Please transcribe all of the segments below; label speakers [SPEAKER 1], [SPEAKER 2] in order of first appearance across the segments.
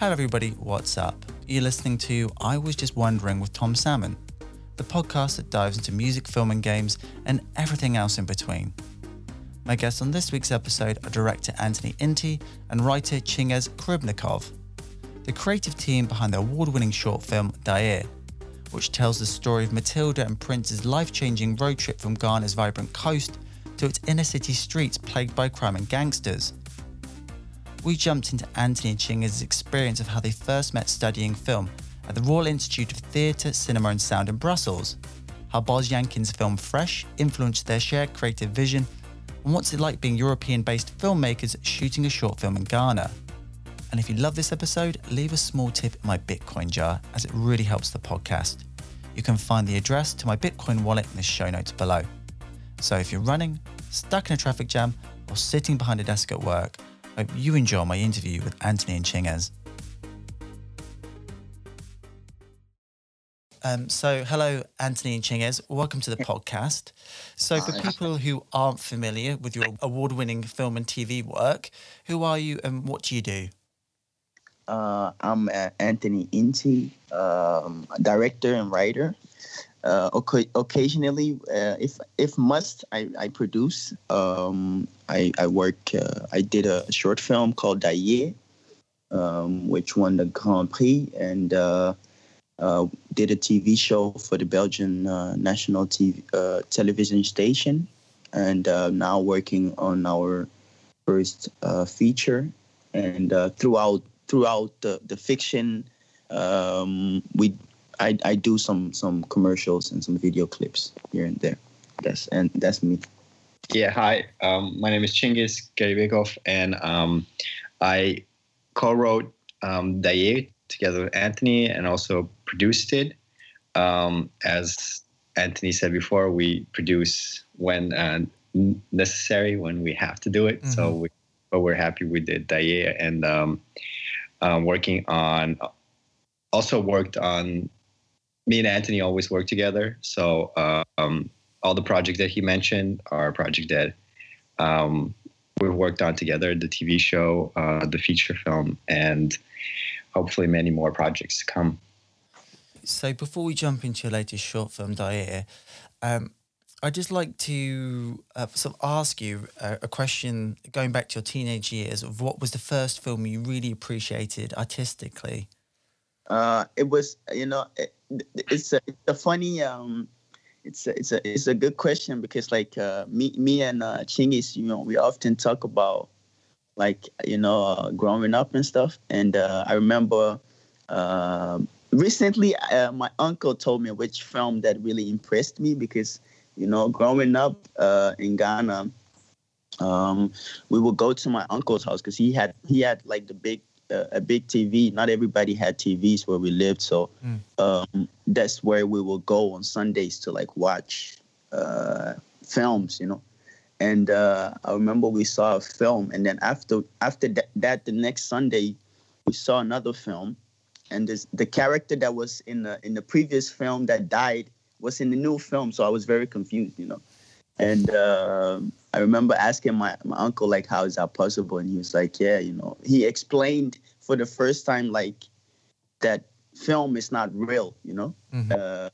[SPEAKER 1] Hello, everybody, what's up? You're listening to I Was Just Wondering with Tom Salmon, the podcast that dives into music, film, and games, and everything else in between. My guests on this week's episode are director Anthony Nti and writer Chingiz Karibekov, the creative team behind the award winning short film Da Yie, which tells the story of Matilda and Prince's life changing road trip from Ghana's vibrant coast to its inner city streets plagued by crime and gangsters. We jumped into Anthony and experience of how they first met studying film at the Royal Institute of Theatre, Cinema and Sound in Brussels, how Boaz Yakin's film Fresh influenced their shared creative vision, and what's it like being European based filmmakers shooting a short film in Ghana. And if you love this episode, leave a small tip in my Bitcoin jar as it really helps the podcast. You can find the address to my Bitcoin wallet in the show notes below. So if you're running, stuck in a traffic jam, or sitting behind a desk at work, hope you enjoy my interview with Anthony and Chingiz. Um, so, hello, Anthony and Chingiz. Welcome to the podcast. So, for people who aren't familiar with your award winning film and TV work, who are you and what do you do?
[SPEAKER 2] Uh, I'm uh, Anthony Nti, um, director and writer. Uh, occasionally, uh, if if must, I, I produce. Um, I I work. Uh, I did a short film called Da Yie, um, which won the Grand Prix, and uh, uh, did a TV show for the Belgian uh, national TV television station, and now working on our first feature. And throughout throughout the the fiction, um, we I, I do some some commercials and some video clips here and there. That's and that's me.
[SPEAKER 3] Yeah, hi. Um, my name is Chingiz Karibekov, and um, I co-wrote um, Da Yie together with Anthony, and also produced it. Um, as Anthony said before, we produce when uh, necessary, when we have to do it. Mm-hmm. So, we, but we're happy with the Da Yie, and um, um, working on. Also worked on me and Anthony always work together. So um, all the projects that he mentioned are a project that um, we've worked on together: the TV show, uh, the feature film, and hopefully many more projects to come.
[SPEAKER 1] So before we jump into your latest short film, Da Yie, um, I'd just like to uh, sort of ask you a, a, question going back to your teenage years of what was the first film you really appreciated artistically?
[SPEAKER 2] Uh, it was, you know, it, it's a, it's a funny um it's a, it's a it's a good question because like uh, me me and uh, Chingiz, you know, we often talk about like you know uh, growing up and stuff. And uh, I remember uh, recently uh, my uncle told me which film that really impressed me because you know growing up uh, in Ghana, um, we would go to my uncle's house because he had he had like the big a, a, big TV. Not everybody had TVs where we lived, so mm. um, that's where we would go on Sundays to like watch uh, films, you know. And uh, I remember we saw a film, and then after after that, that the next Sunday, we saw another film, and this, the character that was in the in the previous film that died was in the new film, so I was very confused, you know. And uh, I remember asking my, my uncle like, "How is that possible?" And he was like, "Yeah, you know." He explained for the first time like that film is not real, you know. Mm-hmm. Uh,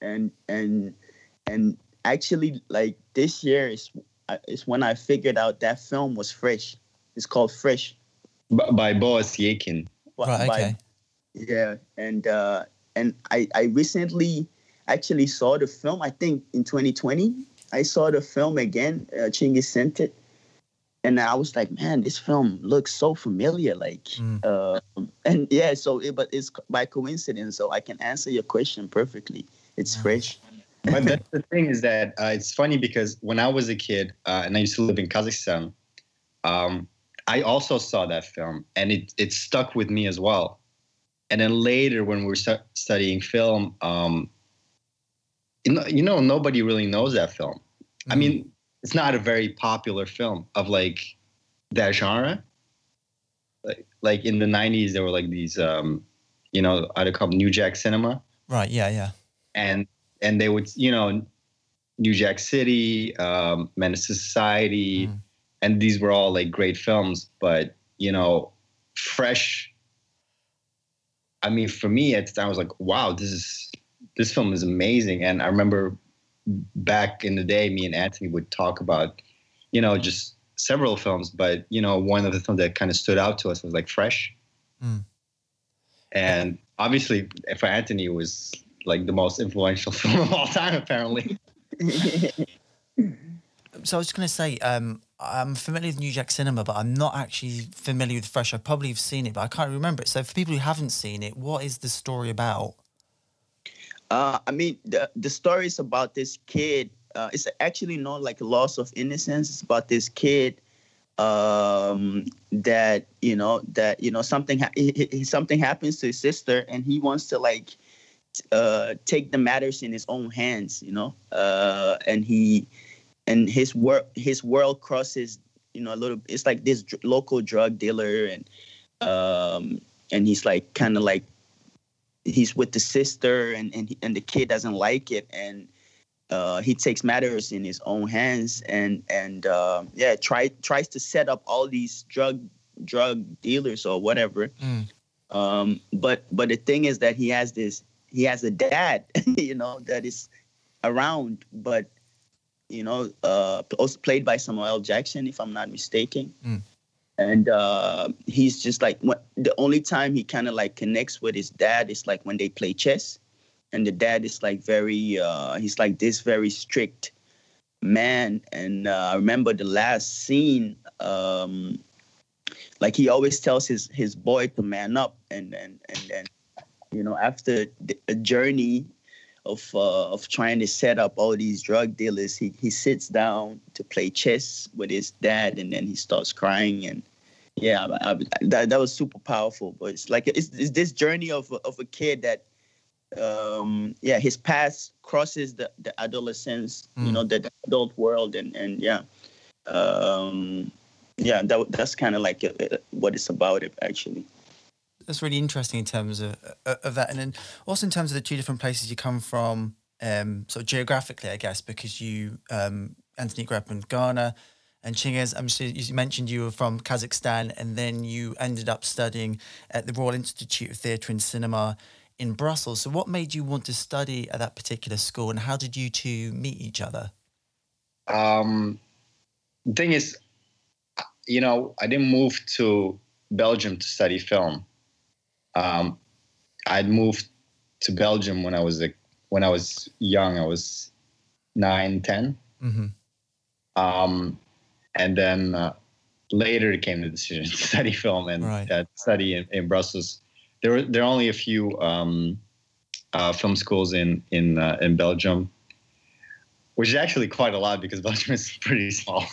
[SPEAKER 2] and and and actually, like this year is is when I figured out that film was fresh. It's called Fresh.
[SPEAKER 3] B- by Boaz Yakin.
[SPEAKER 1] Right. By, okay.
[SPEAKER 2] Yeah, and uh, and I I recently actually saw the film. I think in 2020 I saw the film again. Uh, Chingiz sent it, and I was like, man, this film looks so familiar. Like, mm. uh, and yeah, so it, but it's by coincidence, so I can answer your question perfectly. It's fresh.
[SPEAKER 3] but that's the thing is that uh, it's funny because when I was a kid uh, and I used to live in Kazakhstan, um, I also saw that film and it it stuck with me as well. And then later, when we were studying film, um, you know, you know, nobody really knows that film. Mm-hmm. I mean, it's not a very popular film of like that genre. Like, like in the '90s, there were like these, um, you know, I'd call New Jack Cinema.
[SPEAKER 1] Right. Yeah. Yeah.
[SPEAKER 3] And and they would, you know, New Jack City, um, Menace Society, mm. and these were all like great films. But you know, Fresh I mean, for me at the time, I was like, wow, this is this film is amazing. And I remember back in the day, me and Anthony would talk about, you know, just several films, but you know, one of the films that kind of stood out to us was like Fresh. Mm. And obviously, for Anthony, it was like the most influential film of all time, apparently.
[SPEAKER 1] so I was just going to say, um, I'm familiar with New Jack Cinema, but I'm not actually familiar with Fresh. I probably have seen it, but I can't remember it. So for people who haven't seen it, what is the story about?
[SPEAKER 2] Uh, I mean, the the story is about this kid. Uh, it's actually not like a loss of innocence. It's about this kid um, that you know that you know something ha- he, he, something happens to his sister, and he wants to like uh, take the matters in his own hands. You know, uh, and he and his work his world crosses you know a little. It's like this dr- local drug dealer, and um, and he's like kind of like he's with the sister and and, and the kid doesn't like it and uh, he takes matters in his own hands and and uh, yeah try tries to set up all these drug drug dealers or whatever. Mm. um, but but the thing is that he has this he has a dad you know that is around but you know uh, also played by Samuel Jackson if I'm not mistaken. Mm and uh, he's just like the only time he kind of like connects with his dad is like when they play chess. And the dad is like very uh, he's like this very strict man. And uh, i remember the last scene um, like he always tells his his boy to man up. And and and then you know after a journey of uh, of trying to set up all these drug dealers, he he sits down to play chess with his dad, and then he starts crying. And yeah, I, I, that that was super powerful. But it's like it's, it's this journey of of a kid that um yeah his past crosses the the adolescence mm. you know the, the, adult world and and yeah um yeah that that's kind of like a, uh, a, what it's about it actually
[SPEAKER 1] that's really interesting in terms of uh, of that, and then also in terms of the two different places you come from, um, sort of geographically, I guess, because you, um, Anthony, grew up in Ghana, and Chingiz, I'm sure you mentioned you were from Kazakhstan, and then you ended up studying at the Royal Institute of Theatre and Cinema in Brussels. So, what made you want to study at that particular school, and how did you two meet each other?
[SPEAKER 3] Um, the thing is, you know, I didn't move to Belgium to study film. Um, I'd moved to Belgium when I was a, when I was young. I was nine, 10. Mm-hmm. Um, and then uh, later came the decision to study film and right. uh, study in, in, Brussels. There were there are only a few um, uh, film schools in in uh, in Belgium, which is actually quite a lot because Belgium is pretty small.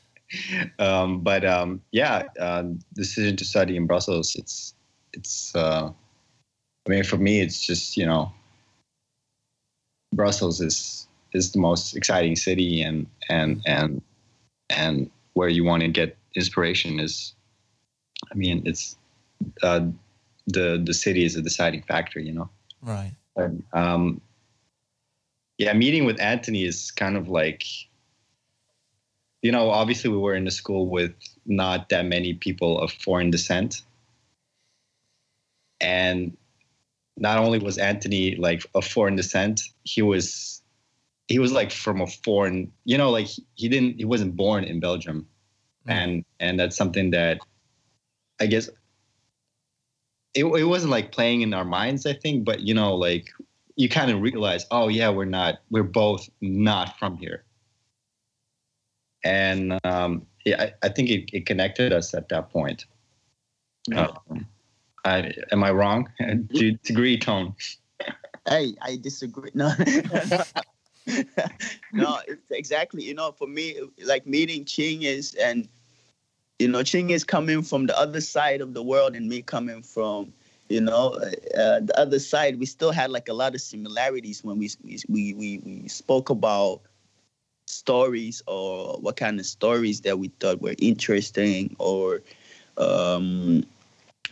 [SPEAKER 3] um, but um, yeah, uh, decision to study in Brussels. It's it's uh, I mean for me it's just you know Brussels is is the most exciting city and and and and where you want to get inspiration is I mean it's uh, the the city is a deciding factor you know?
[SPEAKER 1] Right.
[SPEAKER 3] Um yeah meeting with Anthony is kind of like you know obviously we were in a school with not that many people of foreign descent and not only was Anthony like of foreign descent, he was he was like from a foreign, you know, like he didn't he wasn't born in Belgium, mm. and and that's something that I guess it it wasn't like playing in our minds, I think, but you know, like you kind of realize, oh yeah, we're not, we're both not from here, and um, yeah, I, I think it, it connected us at that point. Yeah. Um, I, am I wrong? Do you agree, Tone?
[SPEAKER 2] Hey, I disagree. No, no, exactly. You know, for me, like meeting Chingiz, and you know, Chingiz coming from the other side of the world, and me coming from, you know, uh, the other side. We still had like a lot of similarities when we we we we spoke about stories or what kind of stories that we thought were interesting or um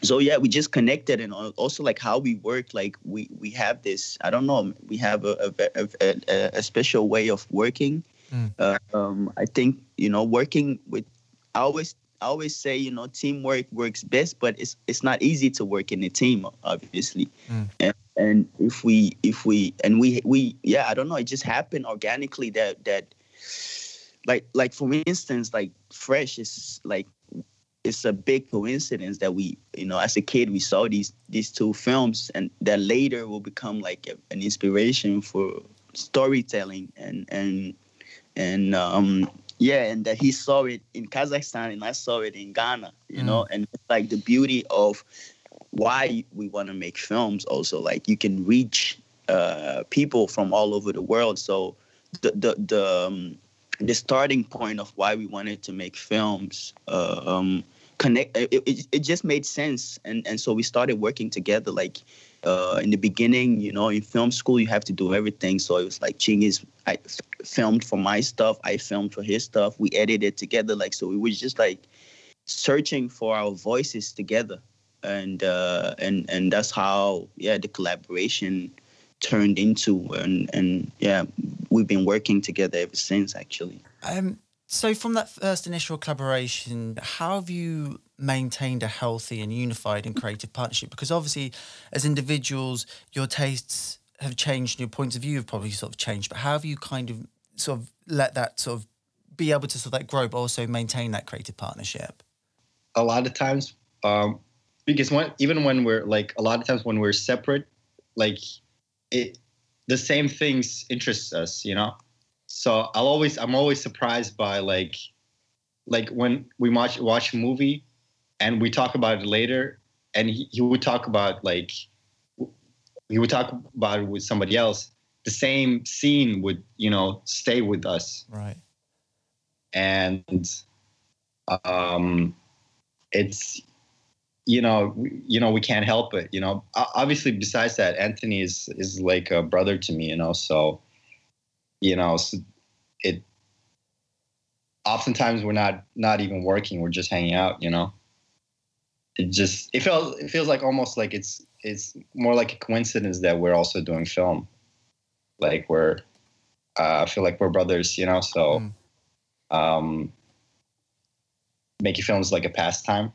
[SPEAKER 2] so yeah we just connected and also like how we work like we we have this i don't know we have a a, a, a special way of working mm. uh, um, i think you know working with i always I always say, you know, teamwork works best, but it's it's not easy to work in a team, obviously. Mm. And, and if we if we and we we yeah, I don't know, it just happened organically that that like like for instance, like Fresh is like it's a big coincidence that we you know as a kid we saw these these two films and that later will become like a, an inspiration for storytelling and and and um yeah, and that he saw it in Kazakhstan and I saw it in Ghana, you mm. know, and like the beauty of why we want to make films also like you can reach uh, people from all over the world. So the the the, um, the starting point of why we wanted to make films uh, um, connect it, it, it just made sense and and so we started working together like uh, in the beginning, you know, in film school, you have to do everything. So it was like Chingiz, I f- filmed for my stuff, I filmed for his stuff. We edited together. Like, so we was just like searching for our voices together. And, uh, and, and that's how, yeah, the collaboration turned into. And, and yeah, we've been working together ever since, actually.
[SPEAKER 1] Um, so from that first initial collaboration, how have you maintained a healthy and unified and creative partnership? Because obviously, as individuals, your tastes have changed, your points of view have probably sort of changed. But how have you kind of sort of let that sort of be able to sort of like grow, but also maintain that creative partnership?
[SPEAKER 3] A lot of times, um, because when even when we're like a lot of times when we're separate, like it, the same things interest us, you know. So I'll always I'm always surprised by like like when we watch watch a movie and we talk about it later and he, he would talk about like he would talk about it with somebody else the same scene would you know stay with us.
[SPEAKER 1] Right.
[SPEAKER 3] And um it's you know you know we can't help it you know. Obviously besides that anthony is is like a brother to me you know so you know it oftentimes we're not not even working we're just hanging out you know? It just it feels it feels like almost like it's it's more like a coincidence that we're also doing film. Like we're uh, i feel like we're brothers you know so mm. um making films like a pastime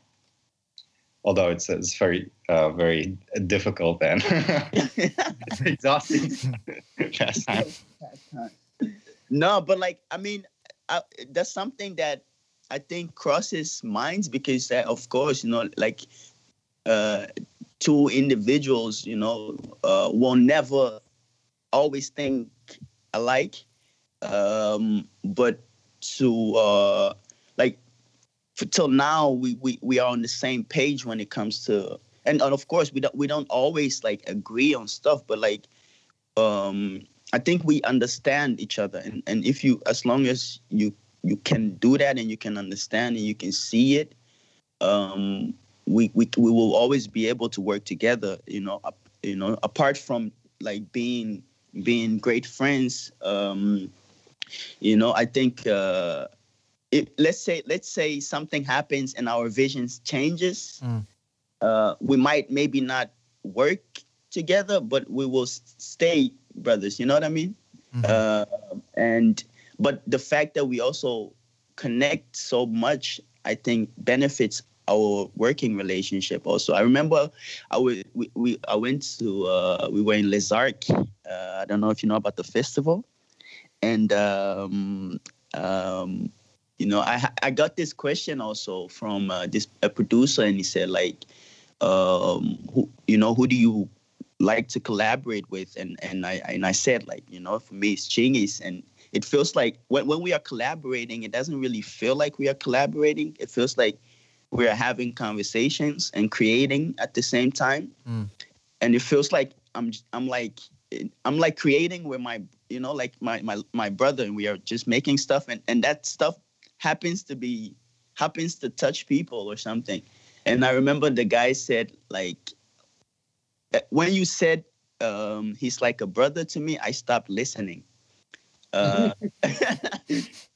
[SPEAKER 3] although it's it's very uh, very difficult and exhausting. Pastime
[SPEAKER 2] no but like i mean I, that's something that I think crosses minds because, uh, of course, you know, like uh, two individuals, you know, uh, will never always think alike. Um, but to uh, for, till now, we, we we are on the same page when it comes to, and, and of course, we don't we don't always like agree on stuff, but like um, I think we understand each other, and and if you as long as you you can do that and you can understand and you can see it, um, we, we we will always be able to work together. You know, up, you know, apart from like being being great friends. Um, you know, I think uh, if let's say let's say something happens and our visions changes, mm. uh, we might maybe not work together, but we will stay brothers. You know what I mean? Mm-hmm. Uh, and but the fact that we also connect so much, I think, benefits our working relationship also. I remember I we, we I went to uh, we were in Les Arcs. Uh, I don't know if you know about the festival, and um, um, you know I I got this question also from uh, this a producer, and he said like, um, who, you know, who do you like to collaborate with? And and I and I said like, you know, for me it's Chingiz, and it feels like when, when we are collaborating, it doesn't really feel like we are collaborating. It feels like we are having conversations and creating at the same time. Mm. And it feels like I'm I'm like I'm like creating with my you know like my my my brother and we are just making stuff and and that stuff happens to be happens to touch people or something. And I remember the guy said like when you said um, he's like a brother to me, I stopped listening uh,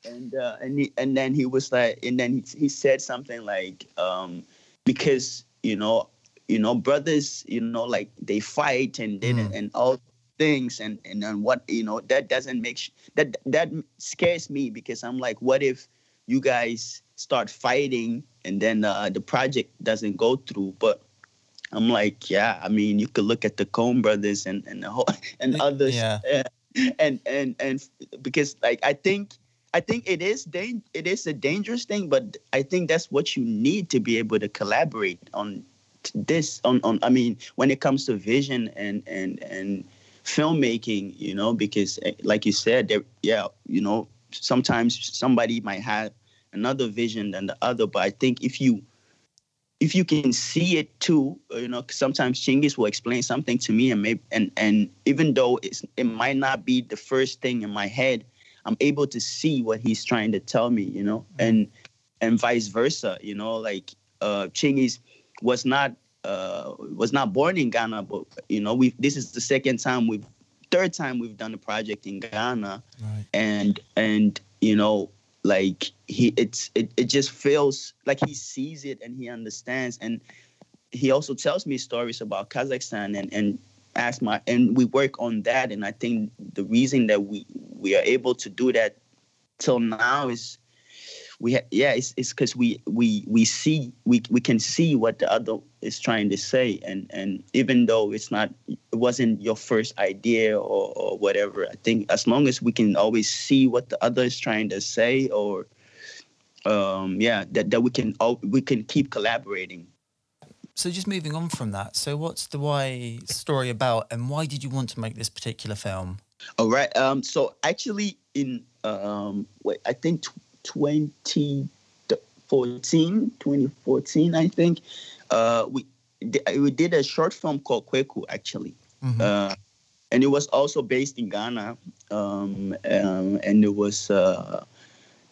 [SPEAKER 2] and uh, and he, and then he was like, and then he, he said something like, um, because you know, you know, brothers, you know, like they fight and mm. and all things, and and then what you know that doesn't make sh- that that scares me because I'm like, what if you guys start fighting and then uh, the project doesn't go through. But I'm like, yeah, I mean, you could look at the Coen brothers and and the whole, and others,
[SPEAKER 1] Yeah.
[SPEAKER 2] and and and because like I think I think it is dang- it is a dangerous thing, but I think that's what you need to be able to collaborate on this on on I mean when it comes to vision and and and filmmaking, you know, because eh, like you said, there yeah, you know, sometimes somebody might have another vision than the other, but I think if you if you can see it too, uh, you know sometimes Chingiz will explain something to me, and maybe and and even though it's it might not be the first thing in my head, I'm able to see what he's trying to tell me, you know, and and vice versa, you know, like uh, Chingiz was not uh, was not born in Ghana, but you know, we this is the second time we've third time we've done a project in Ghana,
[SPEAKER 1] Right.
[SPEAKER 2] and and you know like he it's it, it just feels like he sees it and he understands. And he also tells me stories about kazakhstan and and ask my and we work on that. And i think the reason that we we are able to do that till now is we ha- yeah it's it's because we we we see we we can see what the other is trying to say and and even though it's not it wasn't your first idea or, or whatever i think as long as we can always see what the other is trying to say or um yeah that, that we can all we can keep collaborating
[SPEAKER 1] So just moving on from that. So what's the why story about, and why did you want to make this particular film?
[SPEAKER 2] All right. Um. So actually, in um, wait, I think tw- 2014, 2014, I think, uh, we we did a short film called Kweku actually,
[SPEAKER 1] Mhm.
[SPEAKER 2] uh, and it was also based in Ghana. Um, um and it was uh,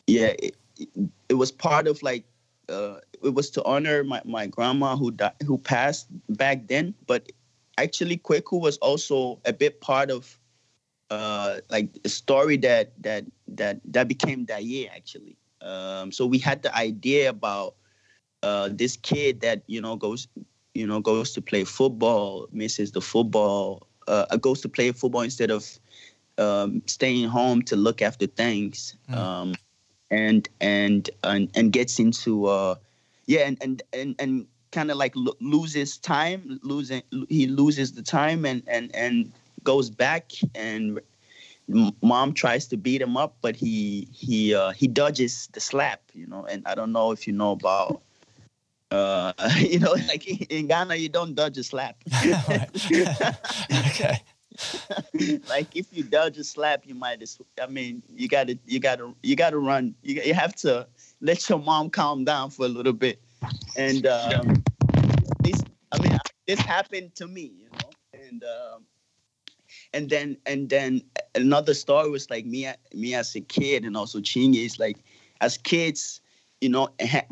[SPEAKER 2] yeah, it, it- it was part of like uh, it was to honor my, my grandma who died, who passed back then, but actually Kweku was also a bit part of uh like a story that that that that became Da Yie actually. Um so we had the idea about uh this kid that you know goes you know goes to play football, misses the football, uh goes to play football instead of um staying home to look after things.
[SPEAKER 1] Mm.
[SPEAKER 2] Um and and and, and gets into uh yeah and and and, and kind of like lo- loses time losing he loses the time and and and goes back and mom tries to beat him up but he he uh he dodges the slap you know? And i don't know if you know about uh you know like in ghana you don't dodge a slap.
[SPEAKER 1] Okay.
[SPEAKER 2] like if you dodge a slap you might as i mean you gotta you gotta you gotta run. You, you have to let your mom calm down for a little bit. And um this i mean this happened to me you know? And um and then and then another story was like me me as a kid and also Chingy is like as kids you know ha-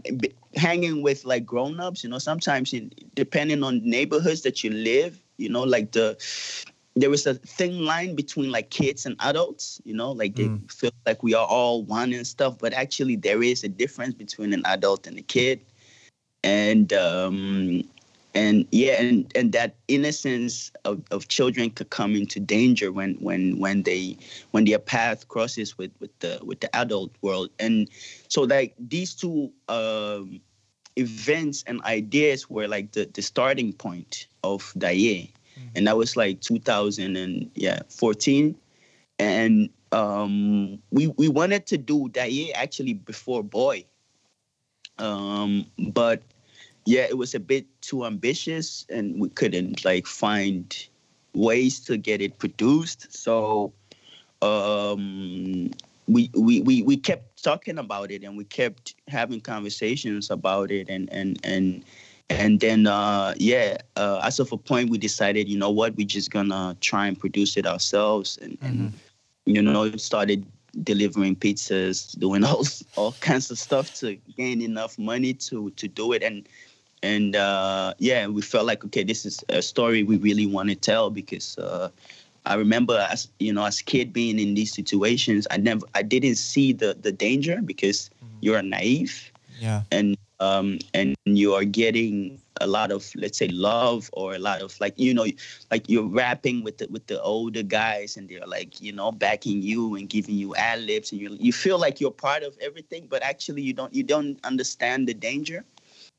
[SPEAKER 2] hanging with like grown-ups you know sometimes in, depending on neighborhoods that you live you know like the there was a thin line between like kids and adults you know like they
[SPEAKER 1] Mm.
[SPEAKER 2] feel like we are all one and stuff but actually there is a difference between an adult and a kid and um and yeah and and that innocence of, of children could come into danger when when when they when their path crosses with with the with the adult world. And so like these two um events and ideas were like the the starting point of Da Yie and that was like 2000 and yeah 14 and um we we wanted to do Da Yie actually before boy. Um but yeah it was a bit too ambitious and we couldn't like find ways to get it produced. So um we, we we we kept talking about it and we kept having conversations about it and and and and then uh yeah uh as of a point we decided you know what we're just gonna try and produce it ourselves and, and you know started delivering pizzas doing all all kinds of stuff to gain enough money to to do it. And and uh yeah we felt like okay this is a story we really want to tell because uh I remember as you know as a kid being in these situations I never I didn't see the the danger because you're naive.
[SPEAKER 1] Yeah.
[SPEAKER 2] and um, and you are getting a lot of let's say love or a lot of like you know like you're rapping with the with the older guys and they're like you know backing you and giving you ad libs and you you feel like you're part of everything but actually you don't you don't understand the danger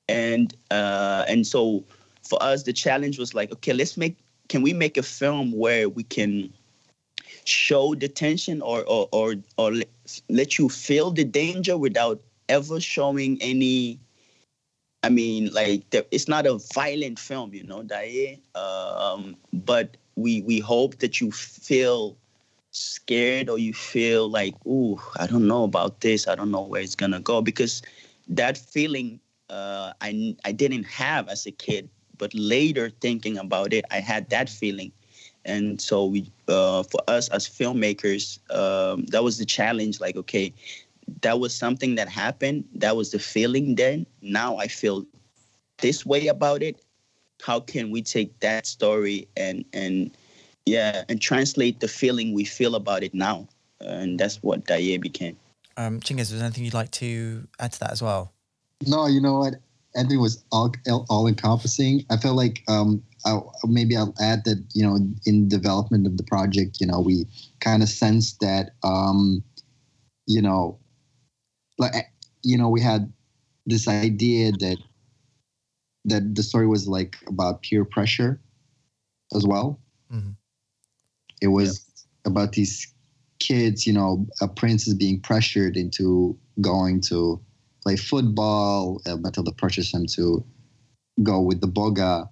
[SPEAKER 2] and uh and so for us the challenge was like okay let's make can we make a film where we can show the tension or or or, or let you feel the danger without ever showing any I mean, like it's not a violent film, you know, Da Yie. Um, but we we hope that you feel scared or you feel like, ooh, I don't know about this. I don't know where it's gonna go because that feeling uh, I I didn't have as a kid, but later thinking about it, I had that feeling, and so we uh, for us as filmmakers, um, that was the challenge. Like, okay, that was something that happened. That was the feeling then. Now I feel this way about it. How can we take that story and and yeah and translate the feeling we feel about it now? And that's what Da Yie became.
[SPEAKER 1] Um, Chingiz, was there anything you'd like to add to that as well?
[SPEAKER 3] No, you know what? Everything was all all encompassing. I felt like um, I'll, maybe I'll add that you know in development of the project, you know, we kind of sensed that um, you know like you know we had this idea that that the story was like about peer pressure as well mm-hmm. it was yeah. about these kids you know a prince is being pressured into going to play football uh, until the him to go with the boga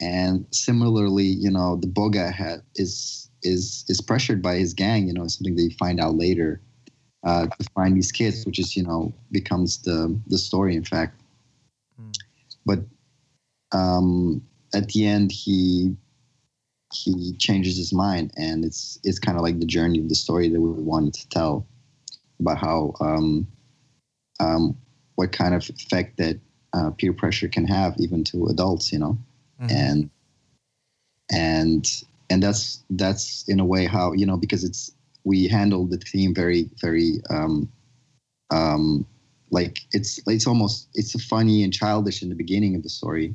[SPEAKER 3] and similarly you know the boga had, is is is pressured by his gang you know something that you find out later uh, to find these kids, which is you know becomes the the story in fact. Mm. But um, at the end, he he changes his mind, and it's it's kind of like the journey of the story that we wanted to tell about how um, um, what kind of effect that uh, peer pressure can have even to adults, you know, mm-hmm. and and and that's that's in a way how you know because it's we handled the theme very very um, um, like it's it's almost it's funny and childish in the beginning of the story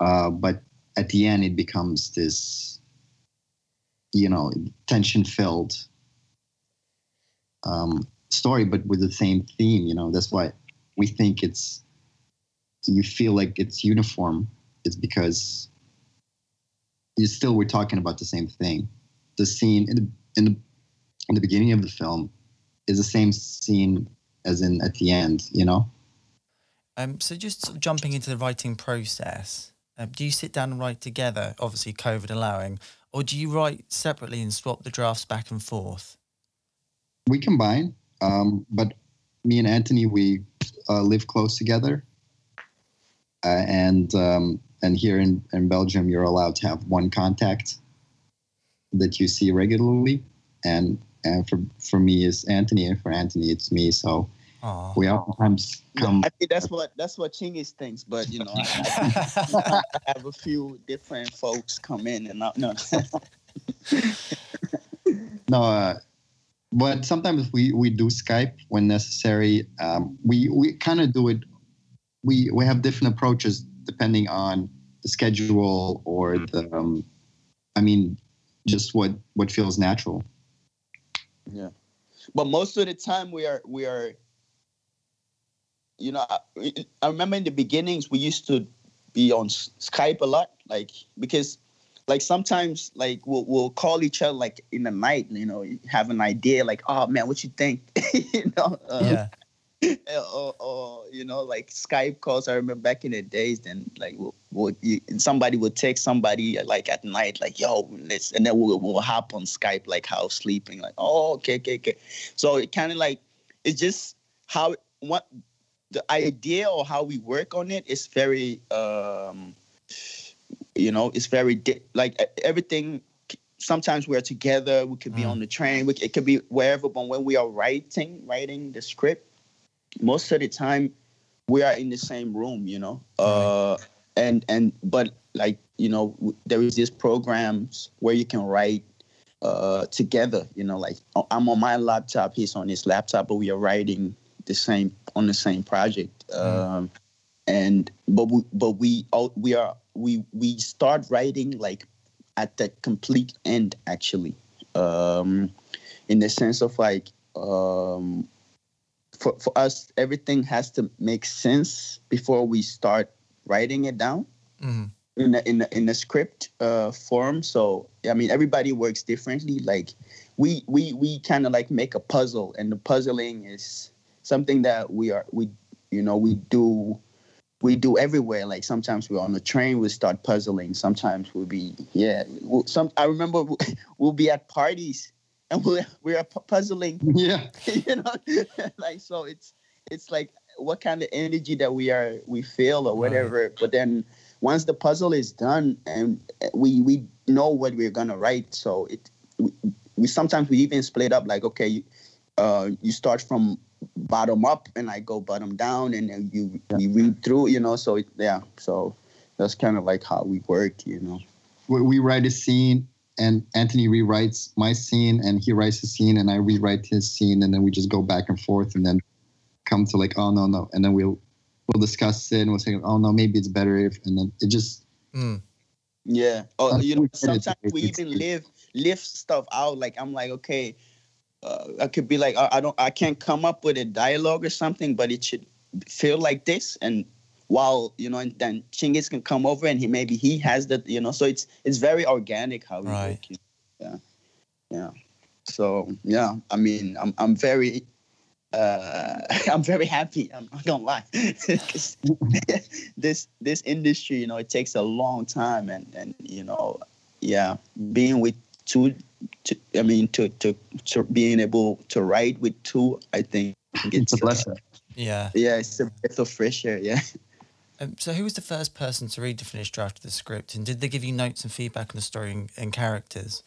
[SPEAKER 3] uh, but at the end it becomes this you know tension filled um, story but with the same theme you know that's why we think it's you feel like it's uniform it's because you still we're talking about the same thing the scene in the in the in the beginning of the film is the same scene as in at the end. You know.
[SPEAKER 1] Um. So just sort of jumping into the writing process, um, do you sit down and write together? Obviously, COVID allowing, or do you write separately and swap the drafts back and forth?
[SPEAKER 3] We combine, um, but me and Anthony we uh, live close together, uh, and um, and here in, in Belgium you're allowed to have one contact that you see regularly, and and for for me is Anthony, and for Anthony it's me. So Aww. we oftentimes come.
[SPEAKER 2] I think that's what that's what Chingiz thinks, but you know, I, I, have a few different folks come in and out. No,
[SPEAKER 3] no. Uh, but sometimes we we do Skype when necessary. Um, we we kind of do it. We we have different approaches depending on the schedule or the. Um, I mean, just what what feels natural.
[SPEAKER 2] Yeah, but most of the time we are we are. You know, I, I remember in the beginnings we used to be on Skype a lot, like because like sometimes like we'll we'll call each other like in the night, you know, have an idea like, oh man, what you think? you know, uh, yeah. or, or, you know like Skype calls. I remember back in the days. Then like we'll, we'll, you, somebody would text somebody like at night, like yo, let's, and then we'll, we'll hop on Skype like how sleeping, like oh okay okay okay. So it kind of like it's just how what the idea or how we work on it is very um you know it's very di- like everything sometimes we're together we could be mm. on the train we, it could be wherever but when we are writing writing the script most of the time we are in the same room, you know. Uh, and and but like you know, there is these programs where you can write uh, together. You know, like I'm on my laptop, he's on his laptop, but we are writing the same on the same project. Mm. Um, and but we but we all we are we we start writing like at the complete end actually um in the sense of like um for, for us everything has to make sense before we start writing it down
[SPEAKER 1] Mhm.
[SPEAKER 2] in a, in a, in a script uh, form. So I mean, everybody works differently. Like we we we kind of like make a puzzle, and the puzzling is something that we are we you know we do we do everywhere. Like sometimes we're on the train, we start puzzling. Sometimes we'll be yeah. We'll, some I remember we'll be at parties and we're we're puzzling
[SPEAKER 3] Yeah.
[SPEAKER 2] you know like so it's it's like what kind of energy that we are we feel or whatever but then once the puzzle is done and we we know what we're gonna write so it we, we sometimes we even split up like okay uh you start from bottom up and i go bottom down and then you we read through you know so it, yeah so that's kind of like how we work you know
[SPEAKER 3] we, we write a scene and Anthony rewrites my scene and he writes a scene and I rewrite his scene and then we just go back and forth and then come to like oh no no and then we'll we'll discuss it and we'll say oh no maybe it's better if and then it just
[SPEAKER 1] Mm.
[SPEAKER 2] Yeah. Oh, you know,
[SPEAKER 3] we get it.
[SPEAKER 2] sometimes we even live lift stuff out. Like I'm like, okay, uh, I could be like, I, I don't, I can't come up with a dialogue or something, but it should feel like this. And while you know, and then Chingiz can come over and he maybe he has that, you know. So it's it's very organic how we
[SPEAKER 1] Right.
[SPEAKER 2] work. you know? Yeah, yeah. So yeah, I mean, I'm I'm very. Uh, I'm very happy. I'm not gonna lie, this this industry, you know, it takes a long time, and and you know, yeah, being with two, two I mean, to to to being able to write with two, I think
[SPEAKER 3] it's a blessing.
[SPEAKER 1] Yeah.
[SPEAKER 2] yeah, it's a breath of fresh air. Yeah.
[SPEAKER 1] Um, so, who was the first person to read the finished draft of the script, and did they give you notes and feedback on the story and, and characters?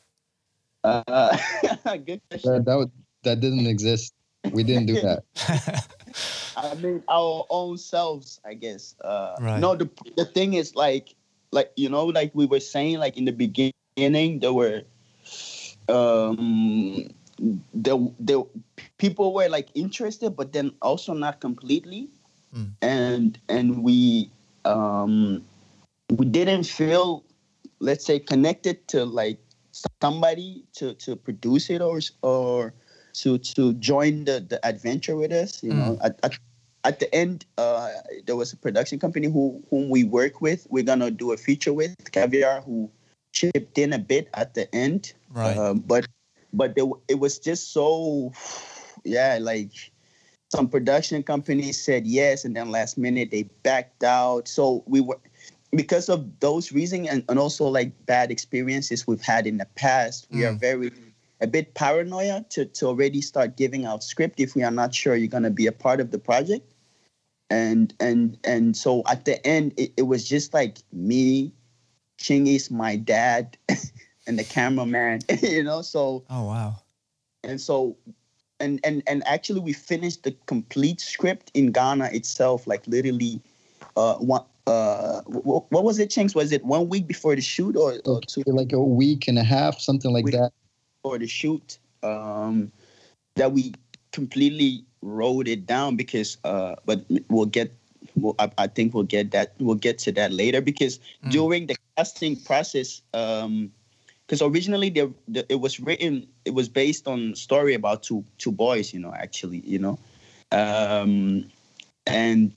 [SPEAKER 2] Uh, good question.
[SPEAKER 3] That, that, would- that didn't exist. We didn't do that.
[SPEAKER 2] I mean, our own selves, I guess. Uh,
[SPEAKER 1] Right.
[SPEAKER 2] No, the the thing is like, like you know, like we were saying, like in the beginning, there were, um, the there people were like interested, but then also not completely,
[SPEAKER 1] Mm.
[SPEAKER 2] and and we um we didn't feel, let's say, connected to like somebody to to produce it or or to to join the the adventure with us. You know, at, at at the end, uh, there was a production company who whom we work with. We're gonna do a feature with Caviar, who chipped in a bit at the end.
[SPEAKER 1] Right.
[SPEAKER 2] Um, but but there, it was just so, yeah, like some production companies said yes, and then last minute they backed out. So we were because of those reasons and, and also like bad experiences we've had in the past. We are
[SPEAKER 1] Mm.
[SPEAKER 2] very a bit paranoia to, to already start giving out script if we are not sure you're gonna be a part of the project. And and and so at the end it, it was just like me, Chingiz, my dad, and the cameraman, you know. So
[SPEAKER 1] oh wow.
[SPEAKER 2] and so and and and actually we finished the complete script in Ghana itself, like literally uh one uh what, what was it, Chinks? Was it one week before the shoot or, or two
[SPEAKER 3] like a week and a half, something like that.
[SPEAKER 2] before the shoot? Um that we completely wrote it down because uh but we'll get well, I, I think we'll get that we'll get to that later because
[SPEAKER 1] Mm.
[SPEAKER 2] during the casting process um because originally the, the, it was written it was based on story about two two boys you know actually you know? Um and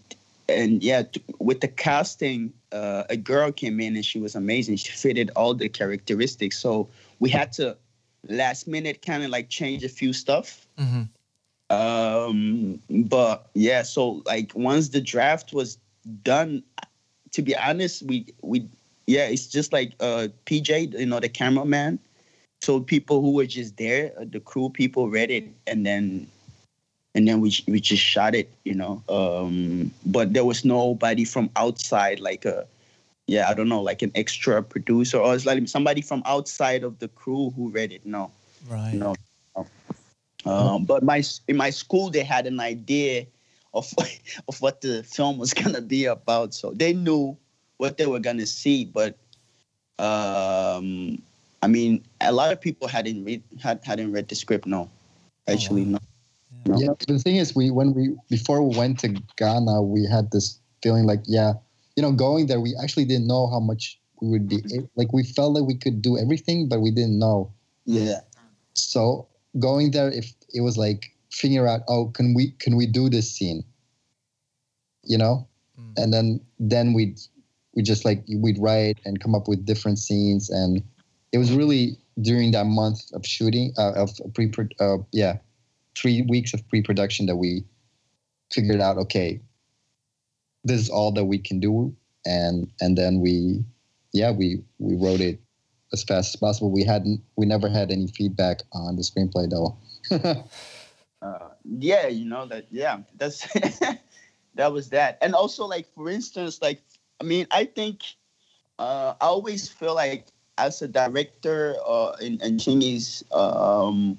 [SPEAKER 2] and yeah t- with the casting uh, a girl came in and she was amazing. She fitted all the characteristics. So we had to last minute kind of like change a few stuff.
[SPEAKER 1] Hmm
[SPEAKER 2] um but yeah so like once the draft was done to be honest we we yeah it's just like uh pj you know the cameraman so people who were just there uh, the crew people read it and then and then we we just shot it you know um but there was nobody from outside like a yeah i don't know like an extra producer or it's like somebody from outside of the crew who read it no
[SPEAKER 1] Right.
[SPEAKER 2] no. Um, but my in my school they had an idea of of what the film was gonna be about, so they knew what they were gonna see. But um, I mean, a lot of people hadn't read had hadn't read the script. No, actually, no. No.
[SPEAKER 3] Yeah, the thing is, we when we before we went to Ghana, we had this feeling like yeah, you know, going there we actually didn't know how much we would be like we felt that we could do everything, but we didn't know.
[SPEAKER 2] Yeah.
[SPEAKER 3] So going there, if it was like figure out, oh, can we can we do this scene? You know,
[SPEAKER 1] Mm.
[SPEAKER 3] and then then we'd we just like we'd write and come up with different scenes, and it was really during that month of shooting uh, of pre uh, yeah three weeks of pre-production that we figured out okay this is all that we can do and and then we yeah we we wrote it as fast as possible we hadn't we never had any feedback on the screenplay though
[SPEAKER 2] uh, yeah, you know that. Yeah, that's that was that. And also, like for instance, like I mean, I think uh, I always feel like as a director uh, in, in Chingiz, um,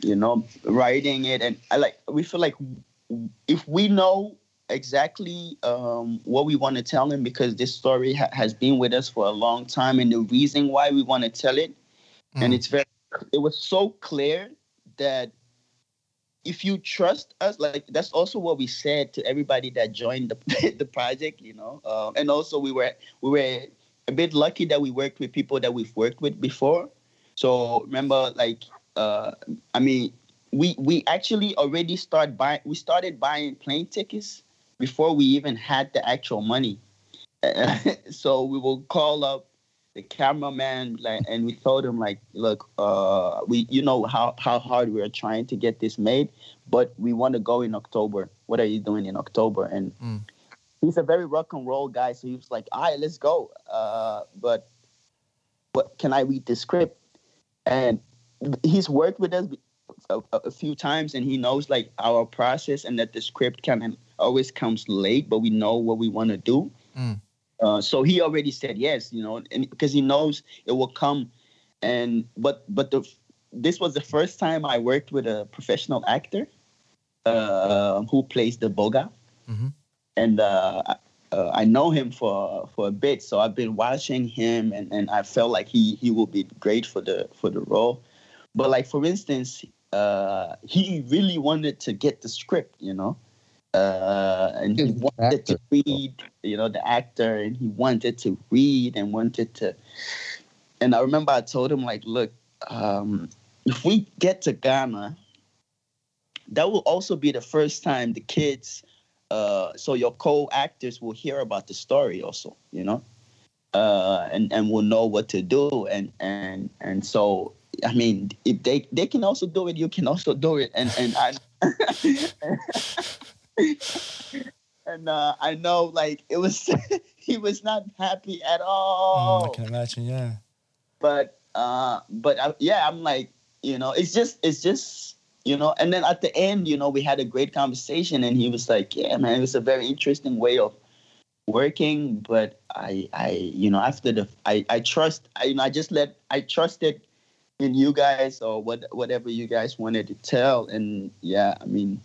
[SPEAKER 2] you know, writing it, and I like we feel like if we know exactly um, what we want to tell him because this story ha- has been with us for a long time and the reason why we want to tell it and
[SPEAKER 1] Mm.
[SPEAKER 2] it's very it was so clear that if you trust us like that's also what we said to everybody that joined the, the project you know um, and also we were we were a bit lucky that we worked with people that we've worked with before. So remember like uh i mean we we actually already start buying we started buying plane tickets before we even had the actual money. So we will call up the cameraman like and we told him like look uh we you know how how hard we're trying to get this made but we want to go in october. What are you doing in october? And
[SPEAKER 1] Mm.
[SPEAKER 2] he's a very rock and roll guy so he was like all right let's go. Uh but what can i read the script? And he's worked with us a, a- a few times and he knows like our process and that the script can always comes late but we know what we want to do.
[SPEAKER 1] Mm.
[SPEAKER 2] Uh, so he already said yes you know and because he knows it will come and but but the this was the first time i worked with a professional actor uh, who plays the boga
[SPEAKER 1] Mhm.
[SPEAKER 2] and uh, I- uh, I know him for for a bit, so I've been watching him, and, and I felt like he he will be great for the for the role. But like for instance, uh, he really wanted to get the script, you know, uh, and he wanted to read, you know, the actor, and he wanted to read and wanted to. And I remember I told him like, look, um, if we get to Ghana, that will also be the first time the kids uh, so your co-actors will hear about the story also you know uh, and and will know what to do and and and so i mean if they they can also do it you can also do it and and i and uh, i know like it was he was not happy at all
[SPEAKER 1] Mm, I can imagine. Yeah.
[SPEAKER 2] but uh but I, yeah i'm like you know it's just it's just you know and then at the end you know we had a great conversation and he was like yeah man it was a very interesting way of working but i i you know after the i i trust i you know i just let i trusted in you guys or what whatever you guys wanted to tell and yeah i mean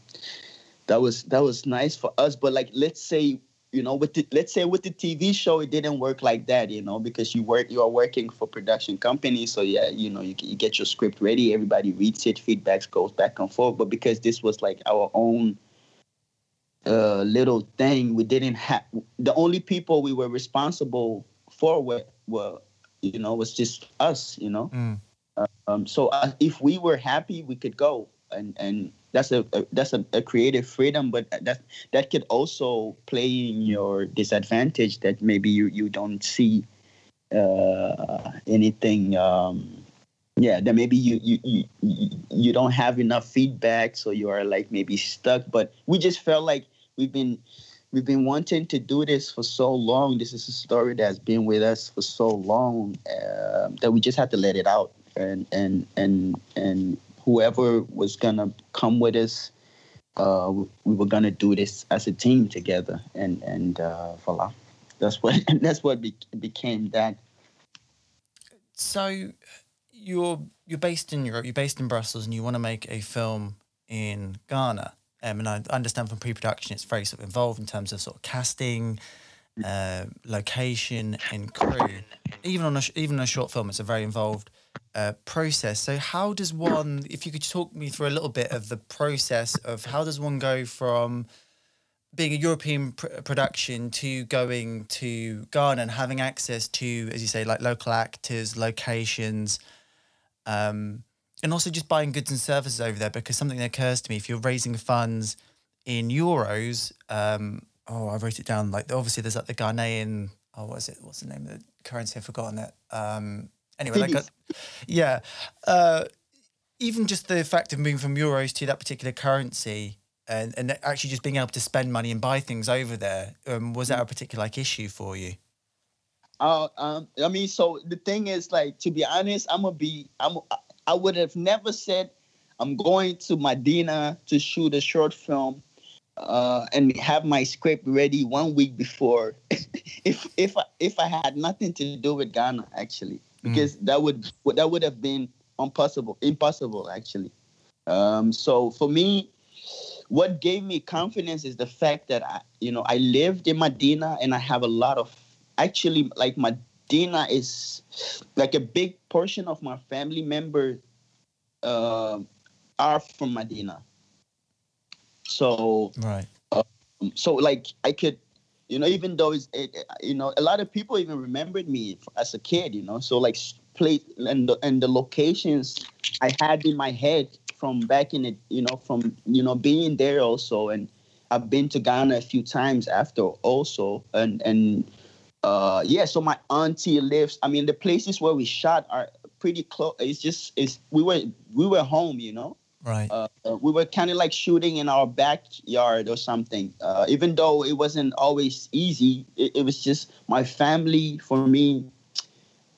[SPEAKER 2] that was that was nice for us. But like let's say you know with the, let's say with the tv show it didn't work like that you know because you work you are working for production companies. So yeah you know you, you get your script ready. Everybody reads it. Feedbacks goes back and forth. But because this was like our own uh, little thing we didn't have the only people we were responsible for were, were you know was just us you know?
[SPEAKER 1] Mm.
[SPEAKER 2] um, so uh, if we were happy, we could go, and and that's a, a that's a, a creative freedom, but that that could also play in your disadvantage that maybe you you don't see uh, anything. Um, yeah, that maybe you, you you you don't have enough feedback, so you are like maybe stuck. But we just felt like we've been we've been wanting to do this for so long. This is a story that's been with us for so long uh, that we just had to let it out, and and and and whoever was gonna come with us, uh, we were gonna do this as a team together, and and uh, voila, that's what that's what be, became that.
[SPEAKER 1] So you're you're based in Europe. You're based in Brussels, and you want to make a film in Ghana. Um, and I understand from pre-production, it's very sort of involved in terms of sort of casting, uh, location, and crew. Even on a even on a short film, it's a very involved uh, process. So how does one, if you could talk me through a little bit of the process of how does one go from being a European pr- production to going to Ghana and having access to, as you say, like local actors, locations, um, and also just buying goods and services over there. Because something that occurs to me, if you're raising funds in euros, um, oh, I wrote it down. Like obviously, there's like the Ghanaian. Oh, what is it? What's the name of the currency? I've forgotten it. Um, anyway, like, yeah. Uh, even just the fact of moving from euros to that particular currency and, and actually just being able to spend money and buy things over there, um, was that a particular like issue for you?
[SPEAKER 2] Uh, um, I mean, so the thing is, like, to be honest, I'm gonna be, I'm, I would have never said I'm going to Medina to shoot a short film, uh, and have my script ready one week before, if if I, if I had nothing to do with Ghana actually. Because mm. that would that would have been impossible, impossible actually. Um, so for me, what gave me confidence is the fact that I, you know, I lived in Medina and I have a lot of actually like Medina is like a big portion of my family member uh, are from Medina. So
[SPEAKER 1] right.
[SPEAKER 2] Um, so like I could, you know, even though it's, it, you know, a lot of people even remembered me as a kid, you know. So like place and the, and the locations I had in my head from back in it, you know, from you know being there also, and I've been to Ghana a few times after also, and and uh yeah, so my auntie lives. I mean, the places where we shot are pretty close. It's just it's we were we were home, you know.
[SPEAKER 1] Right.
[SPEAKER 2] Uh, uh we were kind of like shooting in our backyard or something. Uh, even though it wasn't always easy, it, it was just my family for me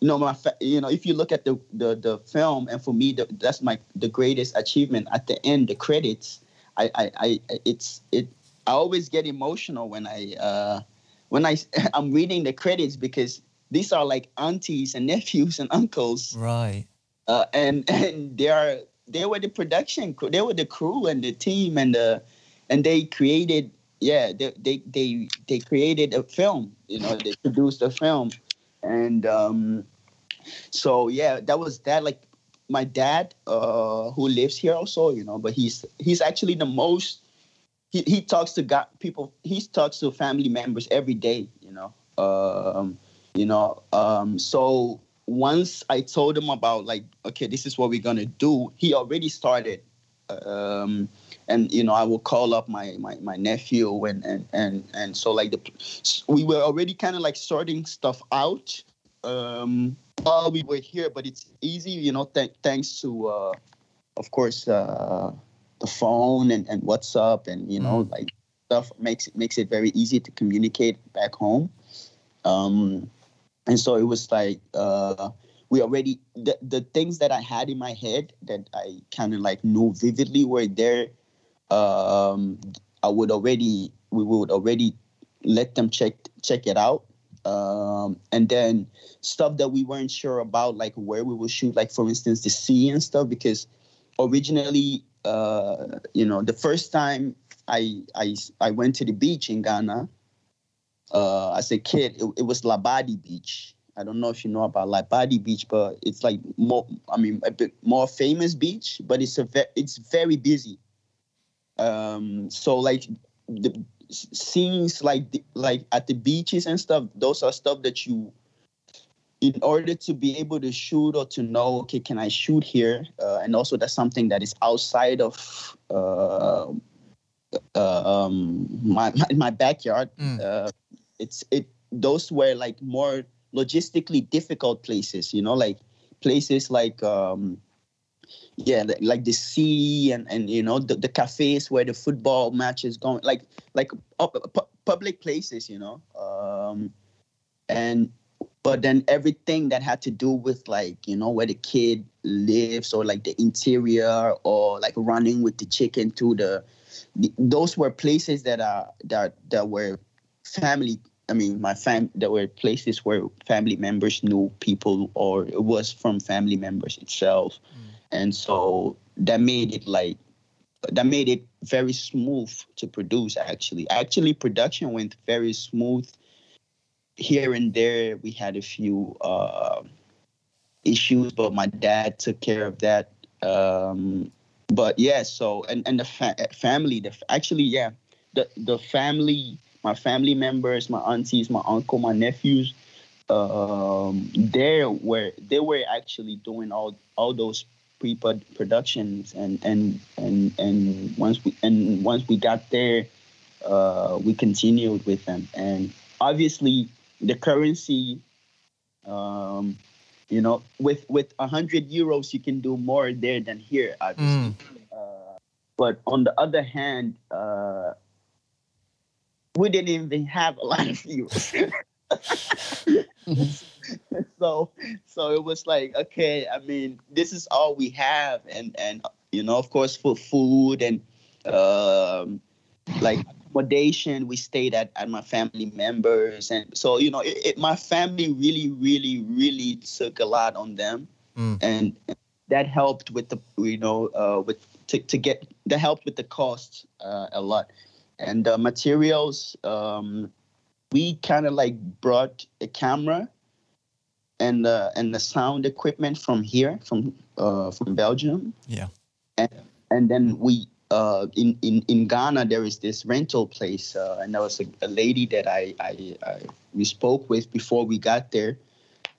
[SPEAKER 2] you know my you know if you look at the the, the film and for me the, that's my the greatest achievement at the end the credits I, I i it's it i always get emotional when i uh when i i'm reading the credits because these are like aunties and nephews and uncles
[SPEAKER 1] right
[SPEAKER 2] uh and and they are they were the production crew they were the crew and the team and the and they created yeah they they they, they created a film you know they produced a film and um so yeah, that was that. Like my dad, uh, who lives here also, you know, but he's he's actually the most. He, he talks to God, people. He talks to family members every day, you know. Um, you know. Um, so once I told him about like, okay, this is what we're gonna do. He already started. Um, and you know, I will call up my my, my nephew and and and and so like the we were already kind of like sorting stuff out. Um, while we were here, but it's easy, you know, th- thanks to, uh, of course, uh, the phone and, and WhatsApp and you know, mm. like stuff makes it makes it very easy to communicate back home. Um, and so it was like uh, we already the, the things that I had in my head that I kind of like knew vividly were there. Um, I would already we would already let them check check it out um, and then stuff that we weren't sure about, like where we would shoot, like for instance the sea and stuff, because originally, uh, you know, the first time I I I went to the beach in Ghana uh, as a kid, it, it was Labadi Beach. I don't know if you know about Labadi Beach, but it's like more, I mean, a bit more famous beach, but it's a ve- it's very busy. Um, so like the scenes like the, like at the beaches and stuff those are stuff that you in order to be able to shoot or to know okay can i shoot here uh, and also that's something that is outside of uh, uh, um, my, my, my backyard mm. Uh, it's it those were like more logistically difficult places you know like places like um, yeah like the sea and and you know the, the cafes where the football match is going like like public places you know um and but then everything that had to do with like you know where the kid lives or like the interior or like running with the chicken to the, the those were places that are that that were family I mean, my fam. There were places where family members knew people, or it was from family members itself. Mm and so that made it like that made it very smooth to produce actually actually production went very smooth here and there we had a few uh, issues but my dad took care of that um, but yeah so and, and the fa- family the actually yeah the the family, my family members, my aunties, my uncle, my nephews, um, they were they were actually doing all all those pre productions and and and and once we and once we got there, uh, we continued with them and obviously the currency. Um, you know, with with a hundred euros, you can do more there than here, obviously. Mm. Uh, but on the other hand, uh, we didn't even have a lot of euros. so so it was like okay i mean this is all we have. And and you know of course for food and um like accommodation we stayed at at my family members. And so you know it, it, my family really really really took a lot on them. Mm. and that helped with the you know uh with to, to get that helped with the costs uh, a lot and uh, materials um we kind of like brought a camera and uh, and the sound equipment from here from uh, from Belgium.
[SPEAKER 1] Yeah.
[SPEAKER 2] And and then we uh, in, in in Ghana there is this rental place uh, and there was a, a lady that I, I, I we spoke with before we got there.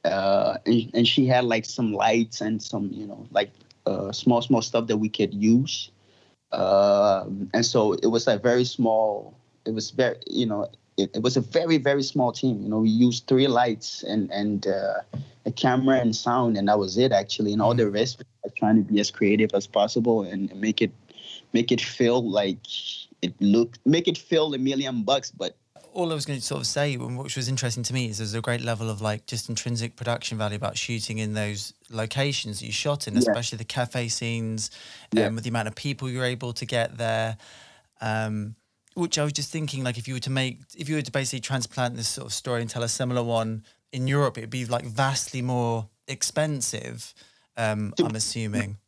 [SPEAKER 2] Uh, and, and she had like some lights and some you know like uh, small small stuff that we could use. And so it was like very small. It was very you know it, it, was a very very small team. You know, we used three lights and and uh, a camera and sound, and that was it actually. And all the mm-hmm. rest, was trying to be as creative as possible and make it make it feel like it looked make it feel a million bucks, but.
[SPEAKER 1] All I was going to sort of say, which was interesting to me, is there's a great level of like just intrinsic production value about shooting in those locations that you shot in, especially the cafe scenes, yeah. um, with the amount of people you're able to get there. Um, which I was just thinking, like, if you were to make, if you were to basically transplant this sort of story and tell a similar one in Europe, it'd be like vastly more expensive. Um, to, I'm assuming.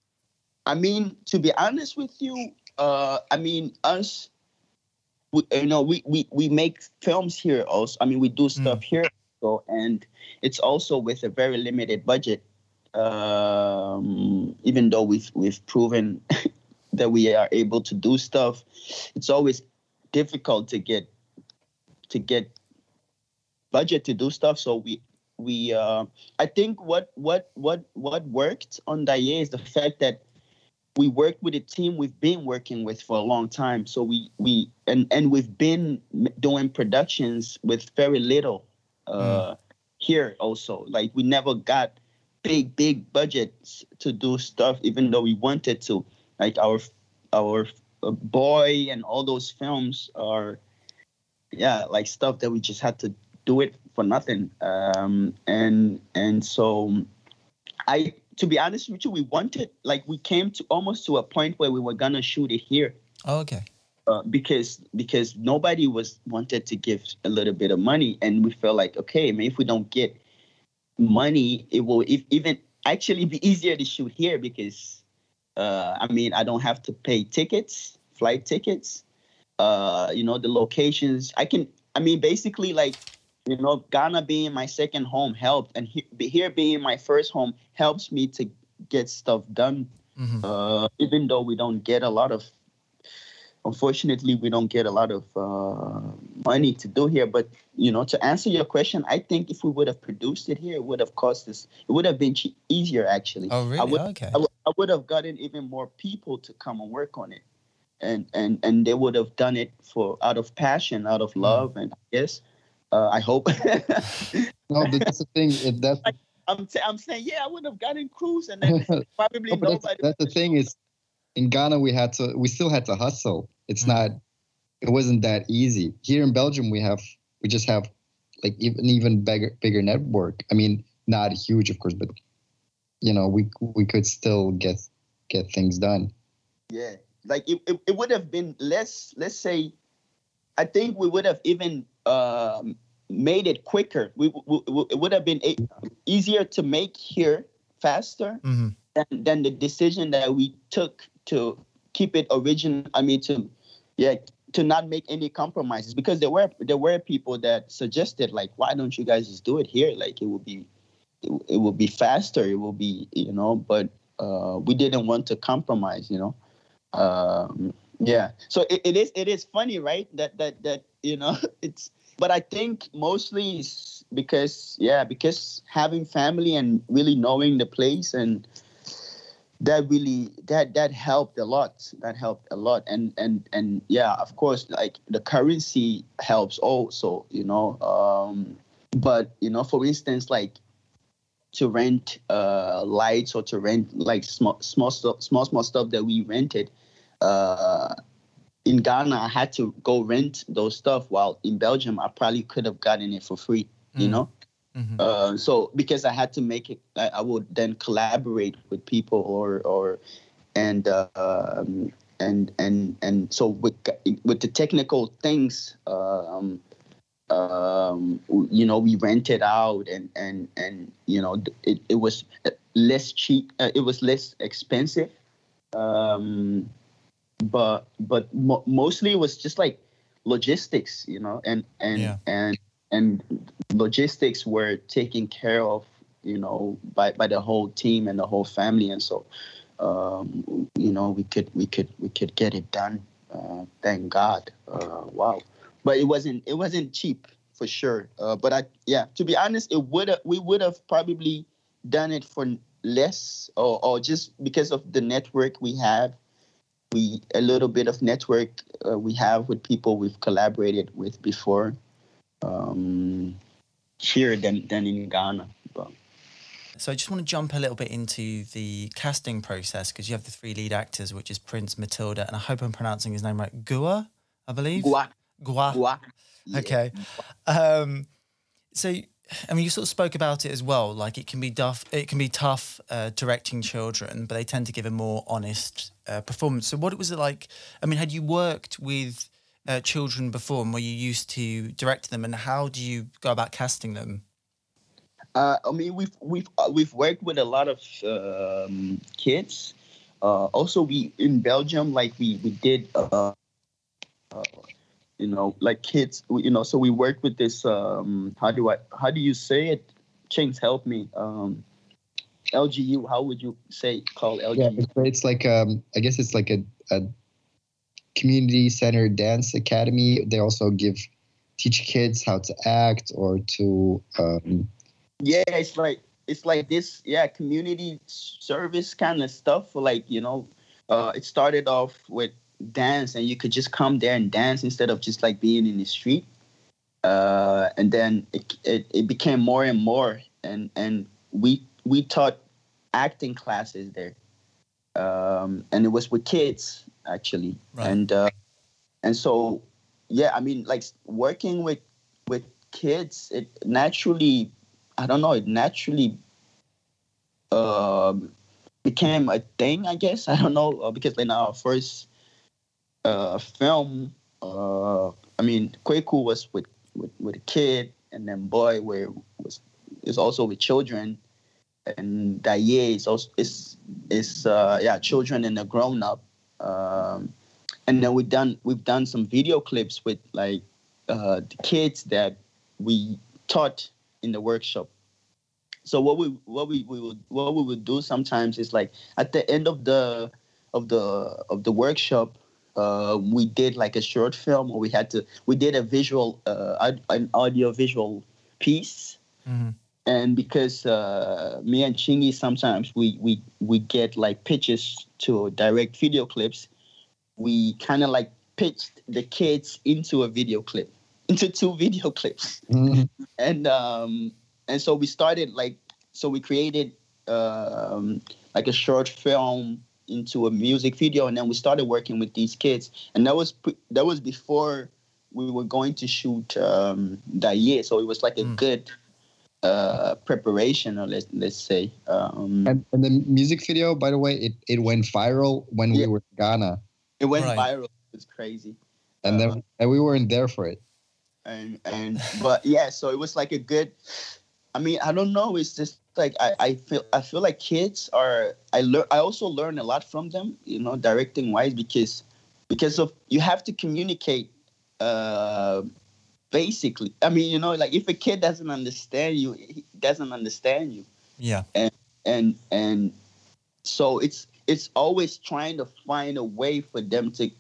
[SPEAKER 2] I mean, to be honest with you, uh, I mean, us, we, you know, we, we we make films here. Also, I mean, we do hmm. stuff mm. here, so, and it's also with a very limited budget. Um, even though we've we've proven that we are able to do stuff, it's always difficult to get to get budget to do stuff. So we we uh, I think what what what what worked on Da Yie is the fact that we worked with a team we've been working with for a long time. So we we and and we've been doing productions with very little uh, mm. here also. Like we never got big big budgets to do stuff, even though we wanted to. Like our our boy and all those films are yeah like stuff that we just had to do it for nothing um and and so i to be honest with you we wanted like we came to almost to a point where we were gonna shoot it here
[SPEAKER 1] oh, okay
[SPEAKER 2] uh, because because nobody was wanted to give a little bit of money and we felt like okay maybe if we don't get money it will if, even actually be easier to shoot here because uh, I mean, I don't have to pay tickets, flight tickets. Uh, you know, the locations. I can. I mean, basically, like you know, Ghana being my second home helped, and he, here being my first home helps me to get stuff done. Mm-hmm. Uh, even though we don't get a lot of, unfortunately, we don't get a lot of uh, money to do here. But you know, to answer your question, I think if we would have produced it here, it would have cost us. It would have been easier, actually.
[SPEAKER 1] Oh, really?
[SPEAKER 2] I would,
[SPEAKER 1] okay.
[SPEAKER 2] I would, I would have gotten even more people to come and work on it. And, and and they would have done it for out of passion, out of mm. love, mm. and I guess uh, I hope.
[SPEAKER 3] no, that's the thing. If that's
[SPEAKER 2] like, I'm t- I'm saying, yeah, I would have gotten crews, and then probably no, nobody.
[SPEAKER 3] That's, that's the thing is, in Ghana we had to, we still had to hustle. It's mm. not, it wasn't that easy. Here in Belgium, we have, we just have, like even even bigger bigger network. I mean, not huge, of course, but you know we we could still get get things done
[SPEAKER 2] yeah like it, it, it would have been less let's say i think we would have even uh, made it quicker we, we, it would have been easier to make here faster mm-hmm. than, than the decision that we took to keep it original i mean to yeah to not make any compromises because there were there were people that suggested like why don't you guys just do it here like it would be it, it will be faster. It will be, you know, but uh, we didn't want to compromise, you know. Um, Yeah. So it, it is it is funny, right? That that that you know it's but I think mostly because yeah, because having family and really knowing the place and that really that that helped a lot. That helped a lot. And and and yeah, of course, like the currency helps also, you know. Um but you know, for instance, like to rent uh lights or to rent like small small stuff small small stuff that we rented uh in Ghana, I had to go rent those stuff. While in Belgium, I probably could have gotten it for free. Mm. You know, mm-hmm. uh, so because I had to make it, I, I, would then collaborate with people or or and uh, um, and and and so with with the technical things. Um, um, you know, we rented out and and and you know, it, it was less cheap. Uh, it was less expensive. Um, but but mo- mostly it was just like logistics, you know, and and yeah. and and logistics were taken care of, you know, by by the whole team and the whole family, and so um, you know we could we could we could get it done. Uh, thank God. Uh, wow, but it wasn't it wasn't cheap for sure. Uh, but I yeah, to be honest, it would we would have probably done it for less or, or just because of the network we have we a little bit of network uh, we have with people we've collaborated with before um, here than than in Ghana. But.
[SPEAKER 1] So I just want to jump a little bit into the casting process because you have the three lead actors, which is Prince, Matilda, and I hope I'm pronouncing his name right. Gua, I believe.
[SPEAKER 2] Gua.
[SPEAKER 1] Gua.
[SPEAKER 2] Gua.
[SPEAKER 1] Yeah. Okay. Um, so I mean, you sort of spoke about it as well. Like it can be tough. It can be tough uh, directing children, but they tend to give a more honest uh, performance. So, what was it like? I mean, had you worked with uh, children before, and were you used to direct them? And how do you go about casting them?
[SPEAKER 2] Uh, I mean, we've we've uh, we've worked with a lot of um, kids. Uh, also, we in Belgium, like we we did you know, like kids, you know, so we work with this, um, how do I, how do you say it? Chingiz, help me. Um, LGU, how would you say call LGU?
[SPEAKER 3] Yeah, it's, it's like, um, I guess it's like a, a community center dance academy. They also give, teach kids how to act or to, um,
[SPEAKER 2] yeah, it's like, it's like this, yeah, community service kind of stuff. Like, you know, uh, it started off with dance and you could just come there and dance instead of just like being in the street. Uh, and then it, it, it, became more and more and and we we taught acting classes there. Um, and it was with kids actually. Right. and uh, and so yeah i mean like working with with kids it naturally i don't know it naturally uh, became a thing i guess. I don't know uh, because in our first uh, film. Uh, I mean, Kweku was with, with, with a kid, and then Boy where was is also with children, and Da Yie is also is is uh, yeah children and a grown up. Um, and then we've done we've done some video clips with like uh, the kids that we taught in the workshop. So what we what we, we would what we would do sometimes is like at the end of the of the of the workshop uh, we did like a short film or we had to we did a visual uh, an audio visual piece mm-hmm. and because uh, me and Chingiz sometimes we we we get like pitches to direct video clips we kind of like pitched the kids into a video clip into two video clips mm-hmm. and um and so we started like so we created um like a short film into a music video, and then we started working with these kids, and that was pre- that was before we were going to shoot um, that year. So it was like a mm. good uh, preparation, or let's let's say. Um,
[SPEAKER 3] and, and, the music video, by the way, it, it went viral when yeah. we were in Ghana.
[SPEAKER 2] It went right. viral. It was crazy.
[SPEAKER 3] And then uh, and we weren't there for it.
[SPEAKER 2] And and but yeah, so it was like a good. I mean, I don't know. It's just like I, I feel I feel like kids are I learn I also learn a lot from them, you know, directing wise because because of you have to communicate uh basically. I mean, you know, like if a kid doesn't understand you, he doesn't understand you.
[SPEAKER 1] Yeah.
[SPEAKER 2] And and and so it's it's always trying to find a way for them to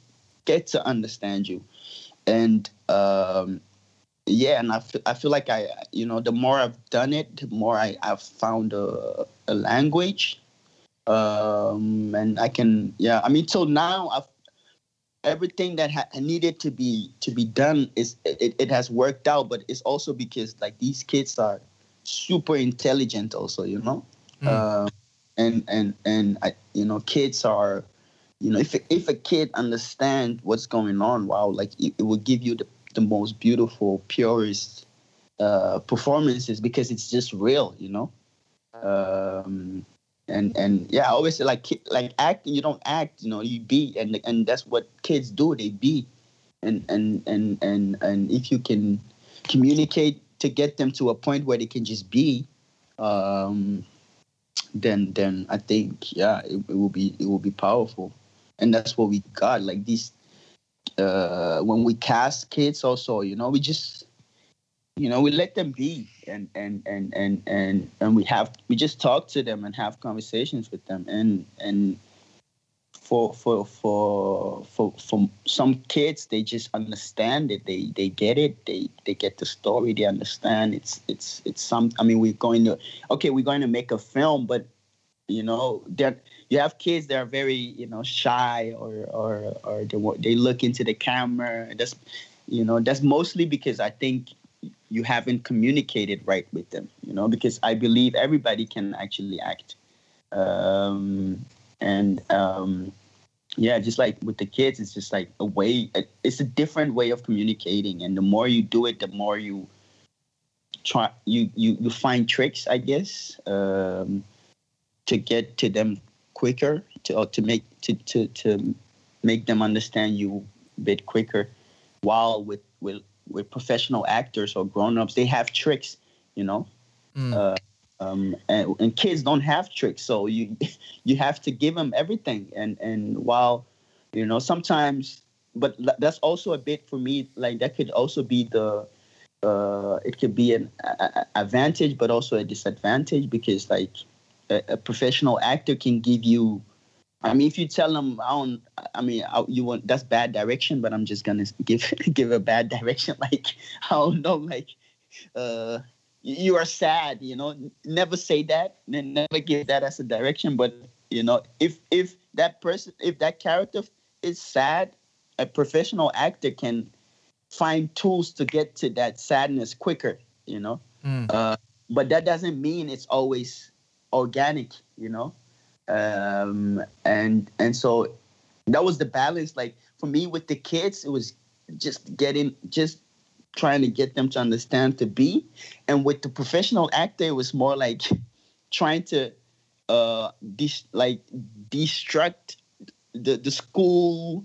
[SPEAKER 2] get to understand you, and um, yeah, and I feel, I feel like I you know the more I've done it, the more I I've found a, a language, um, and I can yeah. I mean, till now I've everything that ha- needed to be to be done is it, it has worked out but it's also because like these kids are super intelligent also you know mm. uh, and and and I, you know kids are you know if if a kid understand what's going on wow like it, it will give you the, the most beautiful purest uh, performances because it's just real you know um, and and yeah, I always say like like acting. You don't act, you know, you be, and and that's what kids do. They be, and and and and and if you can communicate to get them to a point where they can just be, um, then then I think yeah, it, it will be it will be powerful, and that's what we got. Like these, uh, when we cast kids, also, you know, we just you know we let them be and and and and and and we have we just talk to them and have conversations with them. And and for for for for for some kids they just understand it. They they get it. They they get the story. They understand. It's it's it's some i mean we're going to okay we're going to make a film but you know that you have kids that are very you know shy or or or they, they look into the camera. That's you know that's mostly because i think you haven't communicated right with them you know because i believe everybody can actually act. Um, and um, yeah just like with the kids it's just like a way it's a different way of communicating. And the more you do it the more you try you you, you find tricks i guess um, to get to them quicker to or to make to, to to make them understand you a bit quicker while with with with professional actors or grown-ups they have tricks you know mm. uh, um, and, and kids don't have tricks so you you have to give them everything and and while you know sometimes but that's also a bit for me like that could also be the uh, it could be an a, a advantage but also a disadvantage because like a, a professional actor can give you I mean, if you tell them, I don't. I mean, I, you want that's bad direction, but I'm just gonna give give a bad direction. Like I don't know, like uh, you are sad. You know, never say that, never give that as a direction. But you know, if if that person, if that character is sad, a professional actor can find tools to get to that sadness quicker. You know, mm. uh, but that doesn't mean it's always organic. You know um, and and so that was the balance. Like for me with the kids, it was just getting just trying to get them to understand to be, and with the professional actor, it was more like trying to uh dis- like destruct the the school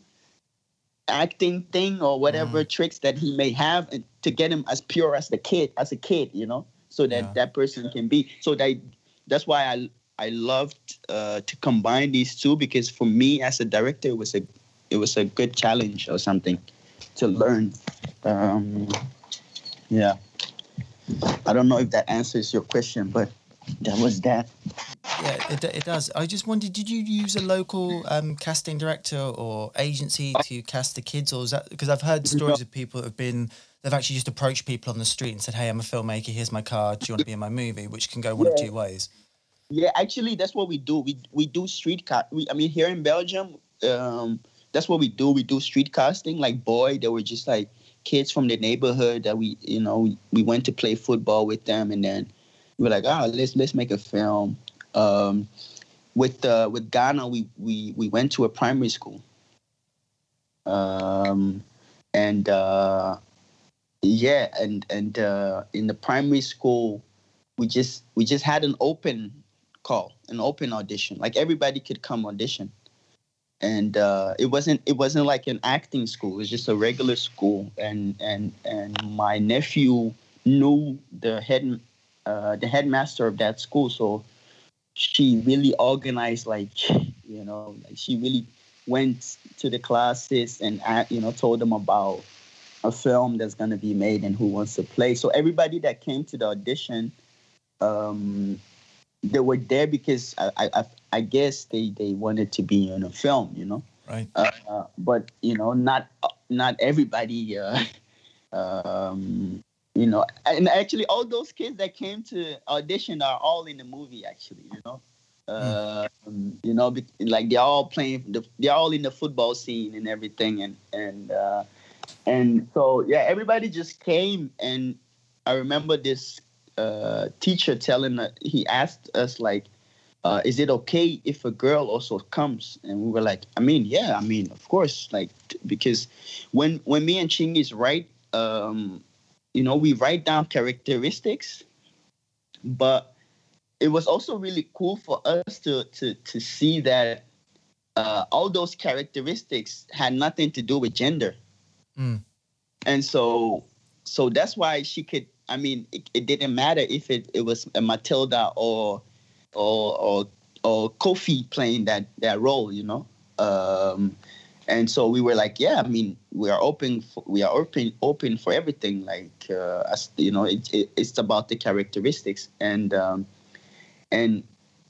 [SPEAKER 2] acting thing or whatever mm. tricks that he may have and to get him as pure as the kid as a kid you know so that yeah. that person can be so that that's why i I loved uh, to combine these two because for me as a director, it was a it was a good challenge or something to learn. Um, yeah, I don't know if that answers your question, but that was that.
[SPEAKER 1] Yeah, it, it does. I just wondered, did you use a local um, casting director or agency to cast the kids, or is that because I've heard stories of people that have been they've actually just approached people on the street and said, "Hey, I'm a filmmaker. Here's my card. Do you want to be in my movie?" Which can go one yeah. of two ways.
[SPEAKER 2] Yeah, actually, that's what we do. We we do street cast. We, I mean, here in Belgium, um, that's what we do. We do street casting. Like boy, they were just like kids from the neighborhood that we, you know, we, we went to play football with them, and then we were like, oh, let's let's make a film. Um, with uh, with Ghana, we we we went to a primary school. Um, and uh, yeah, and and uh, in the primary school, we just we just had an open call, an open audition. Like everybody could come audition. And uh, it wasn't it wasn't like an acting school. It was just a regular school. And and and my nephew knew the head uh, the headmaster of that school, so she really organized like you know like she really went to the classes and you know told them about a film that's going to be made and who wants to play. So everybody that came to the audition um, they were there because I, I, I guess they, they wanted to be in a film, you know.
[SPEAKER 1] Right.
[SPEAKER 2] Uh, but you know, not not everybody. Uh, um, you know, and actually, all those kids that came to audition are all in the movie. Actually, you know, uh, you know, like they're all playing. The, they're all in the football scene and everything, and and uh, and so yeah, everybody just came, and I remember this uh, teacher telling us, he asked us like, uh, "Is it okay if a girl also comes?" And we were like, "I mean, yeah, I mean, of course, like t- because when when me and Chingiz write, um, you know, we write down characteristics, but it was also really cool for us to to to see that uh, all those characteristics had nothing to do with gender,
[SPEAKER 1] Mm.
[SPEAKER 2] and so so that's why she could. I mean, it, it didn't matter if it, it was a Matilda or or or or Kofi playing that that role, you know. Um, and so we were like, yeah, I mean, we are open, for, we are open, open for everything. Like, uh, as you know, it, it, it's about the characteristics, and um, and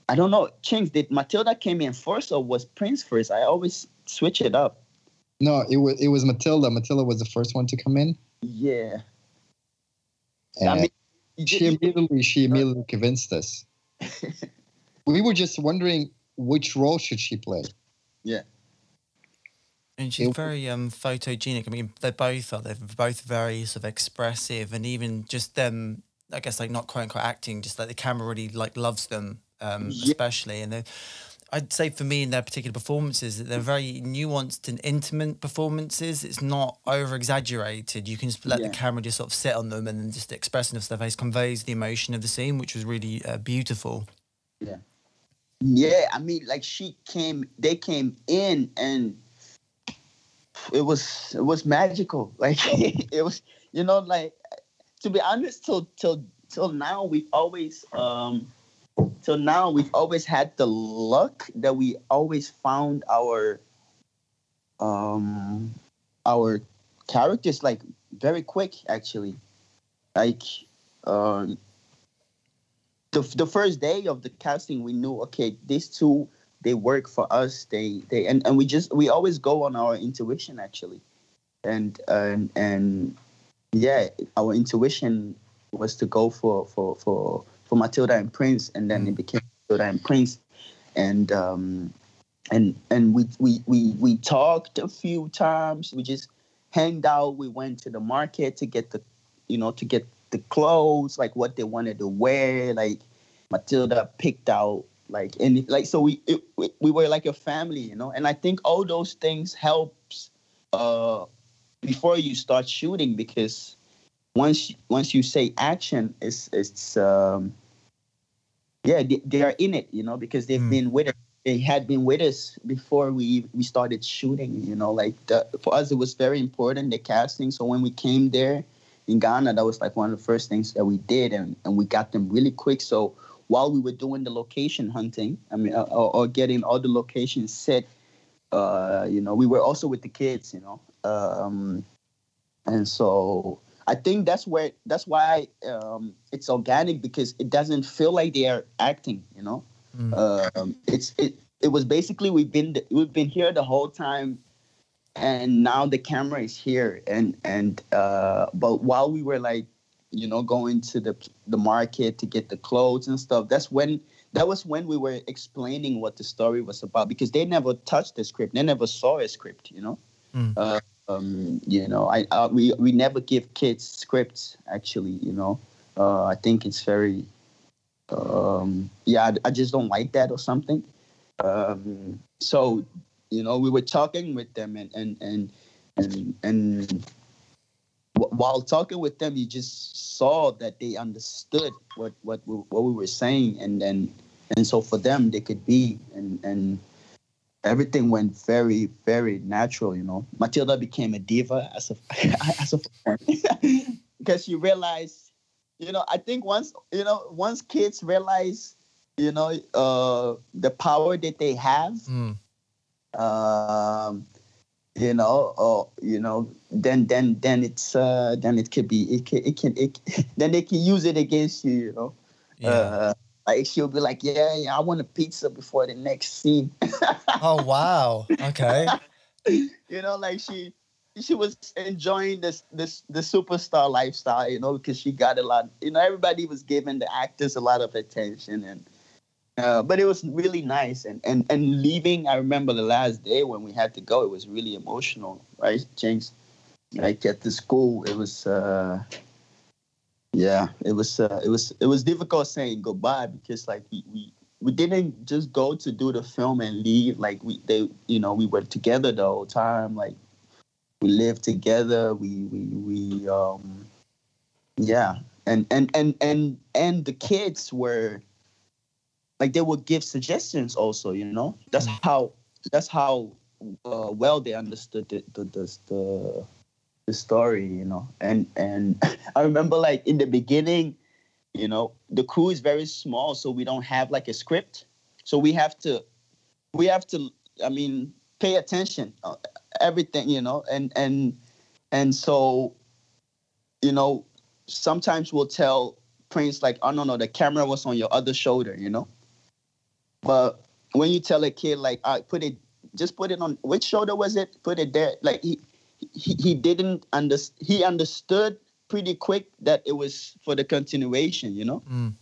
[SPEAKER 2] I don't know, Chingiz did Matilda came in first or was Prince first? I always switch it up.
[SPEAKER 3] No, it was it was Matilda. Matilda was the first one to come in.
[SPEAKER 2] Yeah,
[SPEAKER 3] And
[SPEAKER 2] I mean,
[SPEAKER 3] she immediately she immediately convinced us. we were just wondering which role should she play.
[SPEAKER 1] And she's very um, photogenic. I mean, they both are. They're both very sort of expressive, and even just them. I guess like not quite unquote acting, just like the camera really like loves them, um,
[SPEAKER 2] Yeah.
[SPEAKER 1] especially. And I'd say for me in their particular performances, that they're very nuanced and intimate performances. It's not over exaggerated. You can just let
[SPEAKER 2] Yeah.
[SPEAKER 1] the camera just sort of sit on them, and then just the expression of their face conveys the emotion of the scene, which was really uh, beautiful.
[SPEAKER 2] Yeah, yeah, I mean, like she came, they came in, and it was it was magical. Like it was, you know, like to be honest, till till till now we've always um till now we've always had the luck that we always found our um our characters like very quick actually like um the, the first day of the casting we knew okay these two they work for us. They they and, and we just we always go on our intuition actually. And and and yeah our intuition was to go for for for for matilda and prince and then it became matilda and prince. And um and and we we we we talked a few times. We just hanged out. We went to the market to get the you know to get the clothes like what they wanted to wear. Like matilda picked out like and like so we it, we, we were like a family you know? And i think all those things helps uh before you start shooting because once once you say action it's it's um yeah they, they are in it you know because they've
[SPEAKER 1] Mm.
[SPEAKER 2] been with us they had been with us before we we started shooting you know? Like the, for us it was very important the casting. So when we came there in ghana that was like one of the first things that we did and, and we got them really quick. So while we were doing the location hunting i mean uh, or, or getting all the locations set uh you know we were also with the kids you know um and so i think that's where that's why um it's organic because it doesn't feel like they are acting you know
[SPEAKER 1] Mm.
[SPEAKER 2] um, it's it. It was basically we've been we've been here the whole time, and now the camera is here. And and uh, but while we were like, you know, going to the the market to get the clothes and stuff, that's when that was when we were explaining what the story was about because they never touched the script, they never saw a script, you know.
[SPEAKER 1] Mm.
[SPEAKER 2] Uh, um, you know, I uh, we we never give kids scripts actually, you know. Uh, I think it's very um yeah I, I just don't like that or something um so you know we were talking with them and and and and, and while talking with them you just saw that they understood what what we, what we were saying and then and so for them they could be and and everything went very very natural you know matilda became a diva as a as a because you realize you know, I think once you know, once kids realize, you know, uh, the power that they have,
[SPEAKER 1] Mm.
[SPEAKER 2] um, you know, or you know, then then then it's uh, then it could be it can it can it, then they can use it against you, you know.
[SPEAKER 1] Yeah.
[SPEAKER 2] Uh, like she'll be like, yeah, yeah, I want a pizza before the next scene.
[SPEAKER 1] oh wow. Okay.
[SPEAKER 2] you know, like she she was enjoying this this the superstar lifestyle, you know, because she got a lot. You know, everybody was giving the actors a lot of attention, and uh, but it was really nice. And and and leaving, I remember the last day when we had to go. It was really emotional, right, James? Like at the school, it was. uh yeah, it was uh, it was it was difficult saying goodbye because like we, we we didn't just go to do the film and leave. Like we they you know we were together the whole time. Like we lived together. We we we um yeah, and and and and and the kids were like they would give suggestions also. You know, that's mm. how that's how uh, well they understood the the the, the the story. You know, and and I remember like in the beginning, you know, the crew is very small, so we don't have like a script. So we have to we have to I mean pay attention uh, everything you know and and and so you know sometimes we'll tell prince like oh no no the camera was on your other shoulder you know but when you tell a kid like i put it just put it on which shoulder was it? Put it there. Like he he, he didn't under he understood pretty quick that it was for the continuation you know? Mm.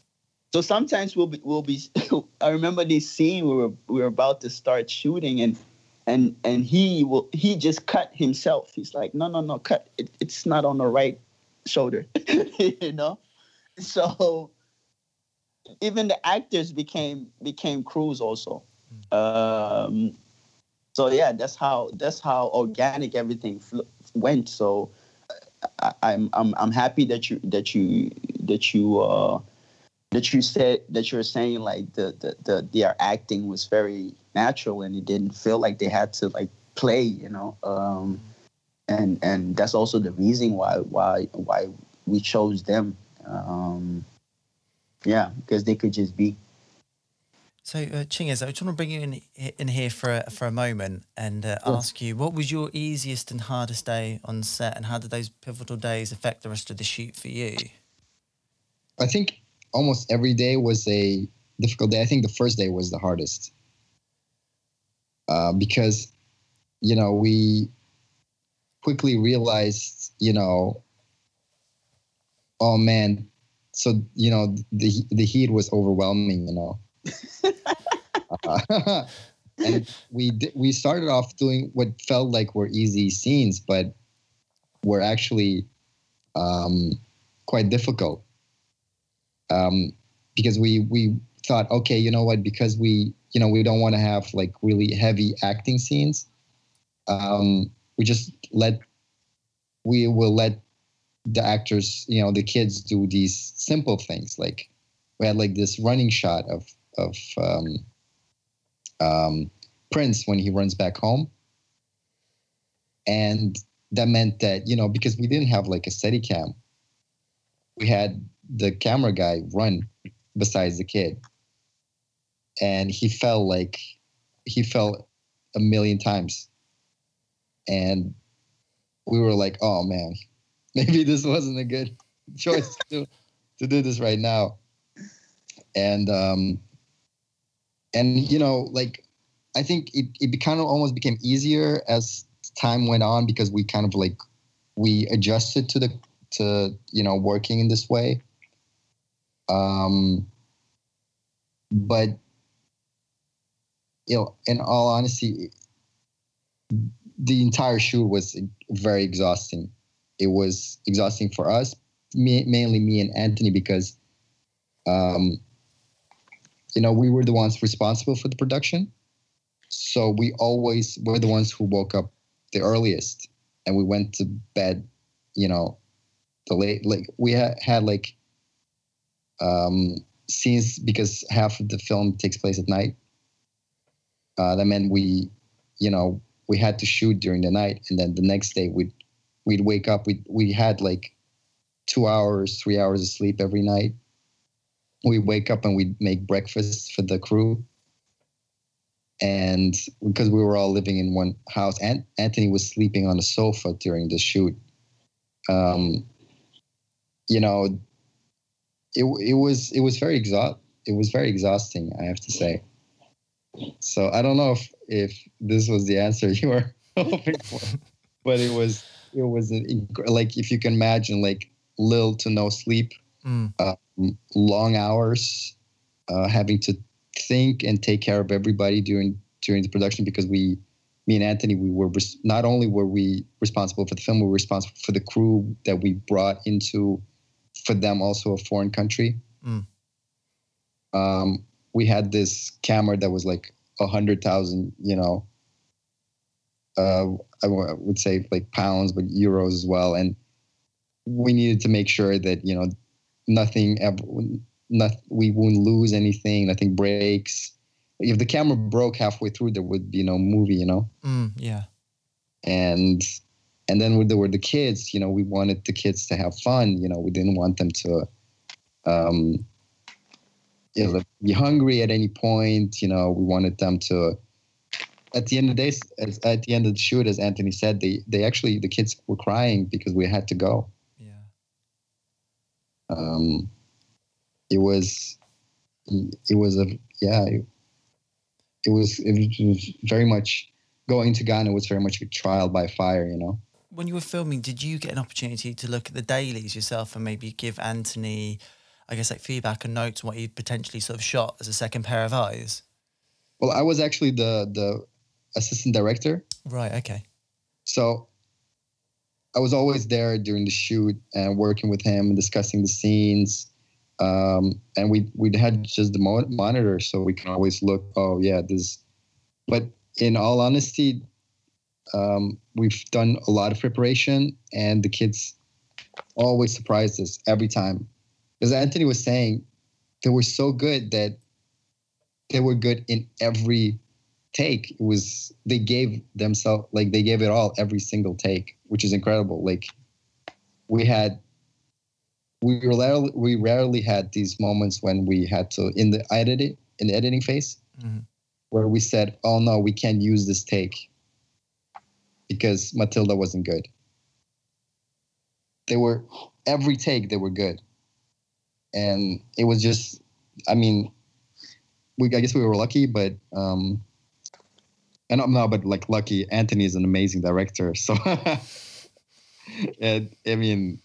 [SPEAKER 2] so sometimes we'll be we'll be i remember this scene we were we were about to start shooting and and and he will he just cut himself. He's like no no no cut. It, it's not on the right shoulder you know? So even the actors became became crews also. Um so yeah that's how that's how organic everything fl- went. So I, I'm, I'm i'm happy that you that you that you uh that you said that you're saying like the the, the their acting was very natural and it didn't feel like they had to like play you know? Um and and that's also the reason why why why we chose them. Um yeah because they could just be
[SPEAKER 1] so, uh, Chingiz, I just want to bring you in in here for a, for a moment and uh, ask you what was your easiest and hardest day on set, and how did those pivotal days affect the rest of the shoot for you?
[SPEAKER 3] I think almost every day was a difficult day. I think the first day was the hardest uh, because, you know, we quickly realized, you know, oh man, so you know the the heat was overwhelming, you know. uh, and we did, we started off doing what felt like were easy scenes, but were actually um, quite difficult um, because we we thought, okay, you know what? Because we you know we don't want to have like really heavy acting scenes. Um, we just let we will let the actors, you know, the kids do these simple things. Like we had like this running shot of of um, um, Prince when he runs back home, and that meant that you know because we didn't have like a steady cam, we had the camera guy run besides the kid. And he fell like he fell a million times. And we were like oh man maybe this wasn't a good choice to do, to do this right now and um and you know like i think it, it kind of almost became easier as time went on because we kind of like we adjusted to the to you know working in this way um, but you know, in all honesty, the entire shoot was very exhausting. It was exhausting for us, me, mainly me and Anthony, because um, you know we were the ones responsible for the production. So we always were the ones who woke up the earliest, and we went to bed, you know, the late. Like we had, had like um, scenes because half of the film takes place at night. Uh, that meant we, you know, we had to shoot during the night, and then the next day we'd we'd wake up. We we had like two hours, three hours of sleep every night. we'd wake up and we'd make breakfast for the crew. And because we were all living in one house, and Anthony was sleeping on a sofa during the shoot. Um, you know, it it was it was very exhaust it was very exhausting. I have to say. So I don't know if if this was the answer you were hoping for. But it was it was an, inc- like if you can imagine like little to no sleep,
[SPEAKER 1] Mm.
[SPEAKER 3] um, long hours, uh, having to think and take care of everybody during during the production because we, me and Anthony, we were res- not only were we responsible for the film, we were responsible for the crew that we brought into, for them also a foreign country.
[SPEAKER 1] Mm.
[SPEAKER 3] Um, we had this camera that was like a hundred thousand, you know, uh, I w- I would say like pounds, but euros as well, and we needed to make sure that you know nothing ever, not, we wouldn't lose anything, nothing breaks. If the camera broke halfway through, there would be no movie, you know.
[SPEAKER 1] Mm, yeah.
[SPEAKER 3] And and then when there were the kids, you know, we wanted the kids to have fun. You know, we didn't want them to, um, you know, be hungry at any point. You know, we wanted them to. At the end of the day, as, at the end of the shoot, as Anthony said, they they actually the kids were crying because we had to go.
[SPEAKER 1] Yeah.
[SPEAKER 3] um, it was it was a yeah it, it was it was very much going to Ghana was very much a trial by fire you know
[SPEAKER 1] When you were filming, did you get an opportunity to look at the dailies yourself and maybe give Anthony, I guess, like feedback and notes on what you'd potentially sort of shot as a second pair of eyes?
[SPEAKER 3] well I was actually the the assistant director
[SPEAKER 1] Right. Okay.
[SPEAKER 3] so I was always there during the shoot and working with him and discussing the scenes um, and we we had just the monitor so we can always look oh yeah this but in all honesty um, we've done a lot of preparation and the kids always surprised us every time as anthony was saying they were so good that they were good in every take it was they gave themselves like they gave it all every single take which is incredible. Like we had we rarely, we rarely had these moments when we had to in the editing in the editing phase
[SPEAKER 1] Mhm.
[SPEAKER 3] where we said oh no we can't use this take because matilda wasn't good. They were every take they were good. And it was just i mean we i guess we were lucky but um and I'm not, but like lucky, Anthony is an amazing director. So, and, I mean,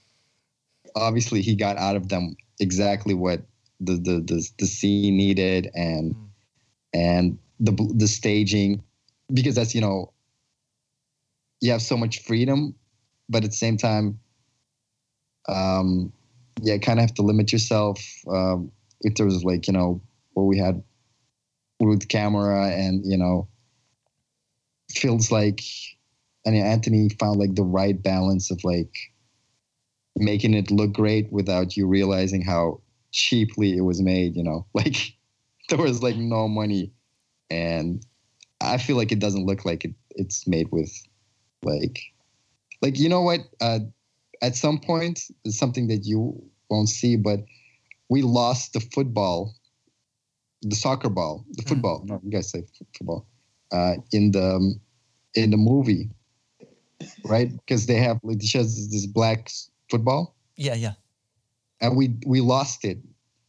[SPEAKER 3] obviously he got out of them exactly what the the the, the scene needed, and
[SPEAKER 1] Mm.
[SPEAKER 3] and the the staging, because that's you know, you have so much freedom, but at the same time, um, yeah, kind of have to limit yourself um, in terms of like you know what we had with camera and you know feels like and Anthony found like the right balance of like making it look great without you realizing how cheaply it was made, you know. Like there was like no money and I feel like it doesn't look like it it's made with like like you know what uh at some point it's something that you won't see but we lost the football the soccer ball the
[SPEAKER 1] Mm.
[SPEAKER 3] football no you guys say football uh, in the um, in the movie, right? Because they have has this black football,
[SPEAKER 1] Yeah. Yeah.
[SPEAKER 3] and we we lost it.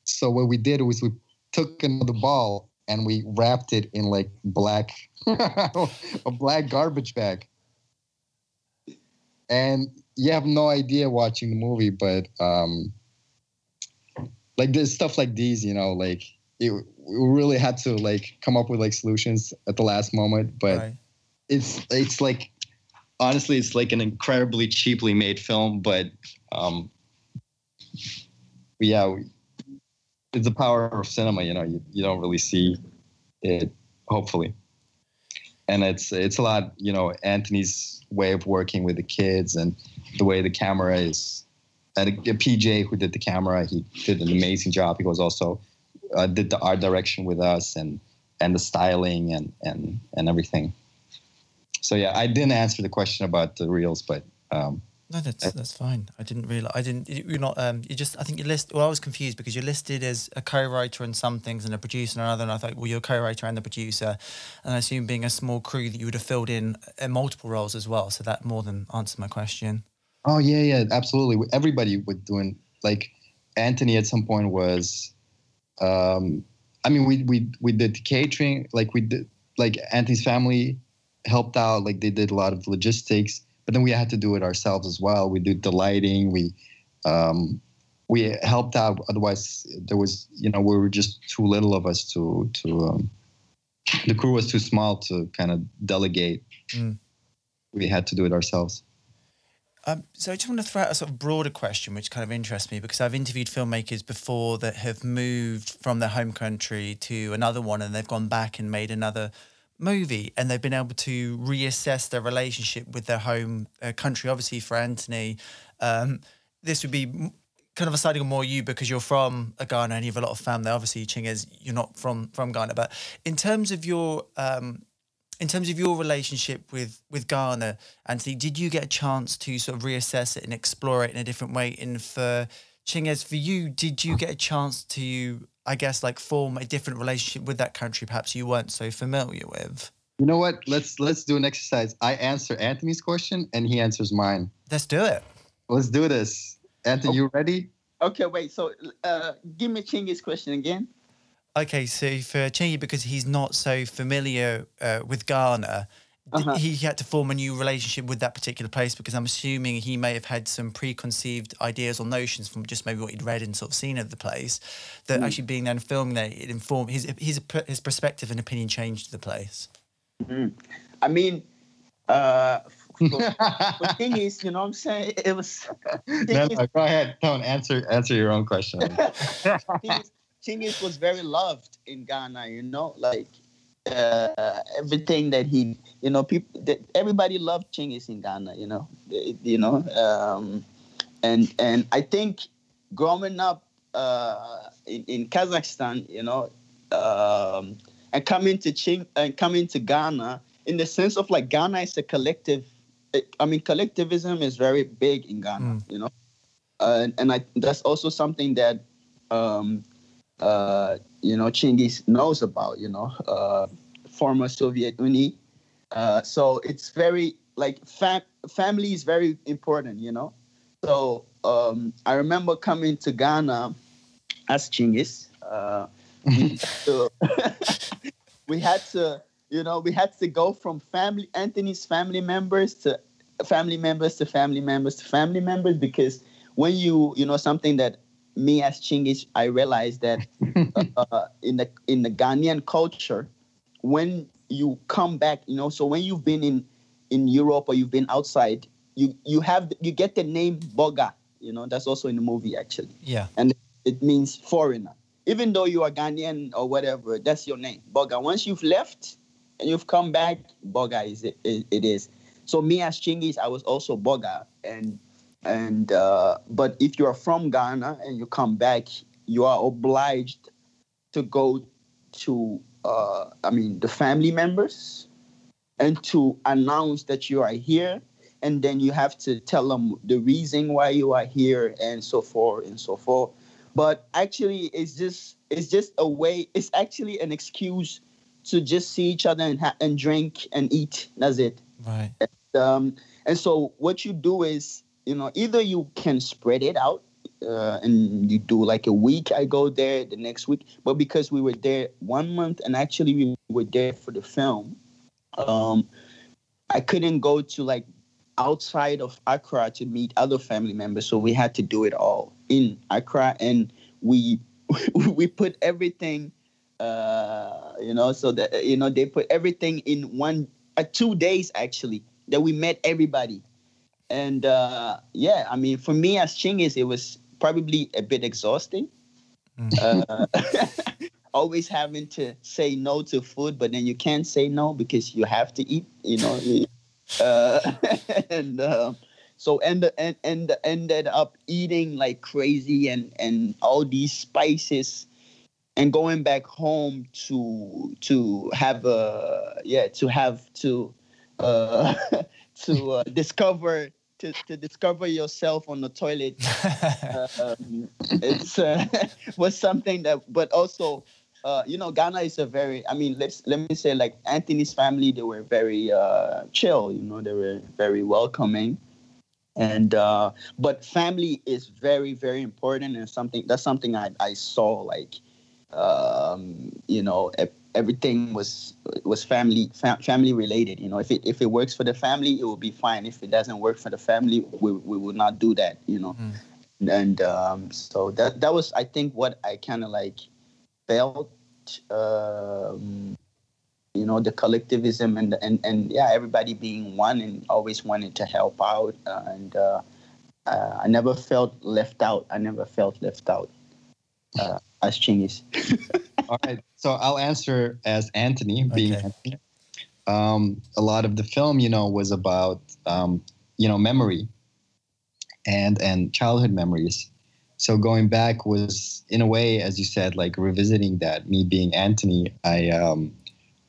[SPEAKER 3] So what we did was we took another ball and we wrapped it in like black a black garbage bag. And you have no idea watching the movie, but um, like there's stuff like these, you know, like it, we really had to like come up with like solutions at the last moment, but
[SPEAKER 1] right.
[SPEAKER 4] It's it's like honestly it's like an incredibly cheaply made film but um yeah we- it's the power of cinema you know you, you don't really see it hopefully. And it's it's a lot you know anthony's way of working with the kids and the way the camera is and uh, pj who did the camera he did an amazing job. He was also uh, did the art direction with us and and the styling and and and everything so yeah, I didn't answer the question about the reels, but um,
[SPEAKER 1] No, that's that's fine. I didn't realize. I didn't. you- You're not. Um. You just. I think you list. Well, I was confused because you're listed as a co-writer in some things and a producer in another. And I thought, well, you're a co-writer and the producer, and I assume being a small crew that you would have filled in uh, multiple roles as well. So that more than answered my question.
[SPEAKER 3] Oh yeah, yeah, absolutely. Everybody was doing like Anthony at some point was. Um, I mean, we we we did catering, like we did, like Anthony's family helped out. Like they did a lot of logistics, but then we had to do it ourselves as well. We did the lighting. We um, we helped out. Otherwise, there was you know we were just too little of us to to. Um, the crew was too small to kind of delegate. Mm. We had to do it ourselves.
[SPEAKER 1] Um, so I just want to throw out a sort of broader question, which kind of interests me because I've interviewed filmmakers before that have moved from their home country to another one, and they've gone back and made another movie, and they've been able to reassess their relationship with their home uh, country. Obviously, for Anthony, um, this would be kind of a on more you because you're from Ghana and you have a lot of family. Obviously, Chingiz, you're not from from Ghana, but in terms of your um, in terms of your relationship with with Ghana, Anthony, did you get a chance to sort of reassess it and explore it in a different way? And for Chingiz, for you, did you get a chance to, I guess, like form a different relationship with that country, perhaps you weren't so familiar with?
[SPEAKER 3] You know what? Let's let's do an exercise. I answer Anthony's question and he answers mine.
[SPEAKER 1] Let's do it.
[SPEAKER 3] Let's do this. Anthony, okay. you ready?
[SPEAKER 2] Okay, wait. So, uh, give me Chingiz question again.
[SPEAKER 1] Okay, so for Chingy, because he's not so familiar uh, with Ghana, uh-huh. he had to form a new relationship with that particular place because I'm assuming he may have had some preconceived ideas or notions from just maybe what he'd read and sort of seen of the place. That mm. actually being there and filming there, it informed his his his perspective and opinion changed the place.
[SPEAKER 2] Mm. I mean, uh, the thing is, you know what I'm saying? It was.
[SPEAKER 3] No, no, go ahead. Don't answer answer your own question.
[SPEAKER 2] Chingiz was very loved in Ghana, you know, like uh, everything that he, you know, people, that everybody loved Chingiz in Ghana, you know, you know, um, and and I think growing up uh, in, in Kazakhstan, you know, um, and coming to Ching and coming to Ghana in the sense of like Ghana is a collective. I mean, collectivism is very big in Ghana, mm. you know, uh, and, and I that's also something that um, uh, you know, Chingiz knows about, you know, uh, former Soviet Union. Uh, so it's very like fam- family is very important, you know. So um, I remember coming to Ghana as Chingiz. Uh, we, we had to, you know, we had to go from family Anthony's family members to family members to family members to family members because when you, you know, something that me as Chingiz, I realized that uh, in the in the Ghanaian culture, when you come back, you know, so when you've been in in Europe or you've been outside, you you have you get the name Boga. You know, that's also in the movie actually.
[SPEAKER 1] Yeah.
[SPEAKER 2] And it means foreigner. Even though you are Ghanaian or whatever, that's your name, Boga. Once you've left and you've come back, Boga is it, it, it is. So me as Chingiz, I was also Boga, and and uh, but if you are from Ghana and you come back, you are obliged to go to uh, I mean the family members and to announce that you are here. And then you have to tell them the reason why you are here and so forth and so forth. But actually it's just it's just a way it's actually an excuse to just see each other and ha- and drink and eat. That's it.
[SPEAKER 1] Right.
[SPEAKER 2] And, um, and so what you do is you know, either you can spread it out uh, and you do like a week. I go there the next week, but because we were there one month and actually we were there for the film, um, I couldn't go to like outside of Accra to meet other family members, so we had to do it all in Accra, and we we put everything, uh, you know, so that you know they put everything in one uh, two days actually that we met everybody and uh, yeah, I mean, for me as Chingiz, it was probably a bit exhausting. Mm. Uh, always having to say no to food, but then you can't say no because you have to eat, you know. uh, and uh, so end, end, end, ended up eating like crazy and, and all these spices and going back home to to have a yeah to have to uh, to uh, discover to, to discover yourself on the toilet. Um, it's uh, was something that but also uh, you know ghana is a very i mean let's let me say like anthony's family they were very uh, chill you know they were very welcoming. And uh, but family is very very important and something that's something i, I saw like um, you know everything was was family fam- family related. You know, if it if it works for the family, it will be fine. If it doesn't work for the family, we we will not do that. You know,
[SPEAKER 1] Mm.
[SPEAKER 2] and um, so that that was I think what I kind of like felt. Um, you know the collectivism and and and yeah everybody being one and always wanted to help out uh, and uh, uh, I never felt left out. I never felt left out uh, as Chingiz.
[SPEAKER 3] All right. So I'll answer as Anthony, being
[SPEAKER 1] Okay.
[SPEAKER 3] Anthony. Um, a lot of the film, you know, was about um, you know memory and and childhood memories. So going back was in a way, as you said, like revisiting that. Me being Anthony, I um,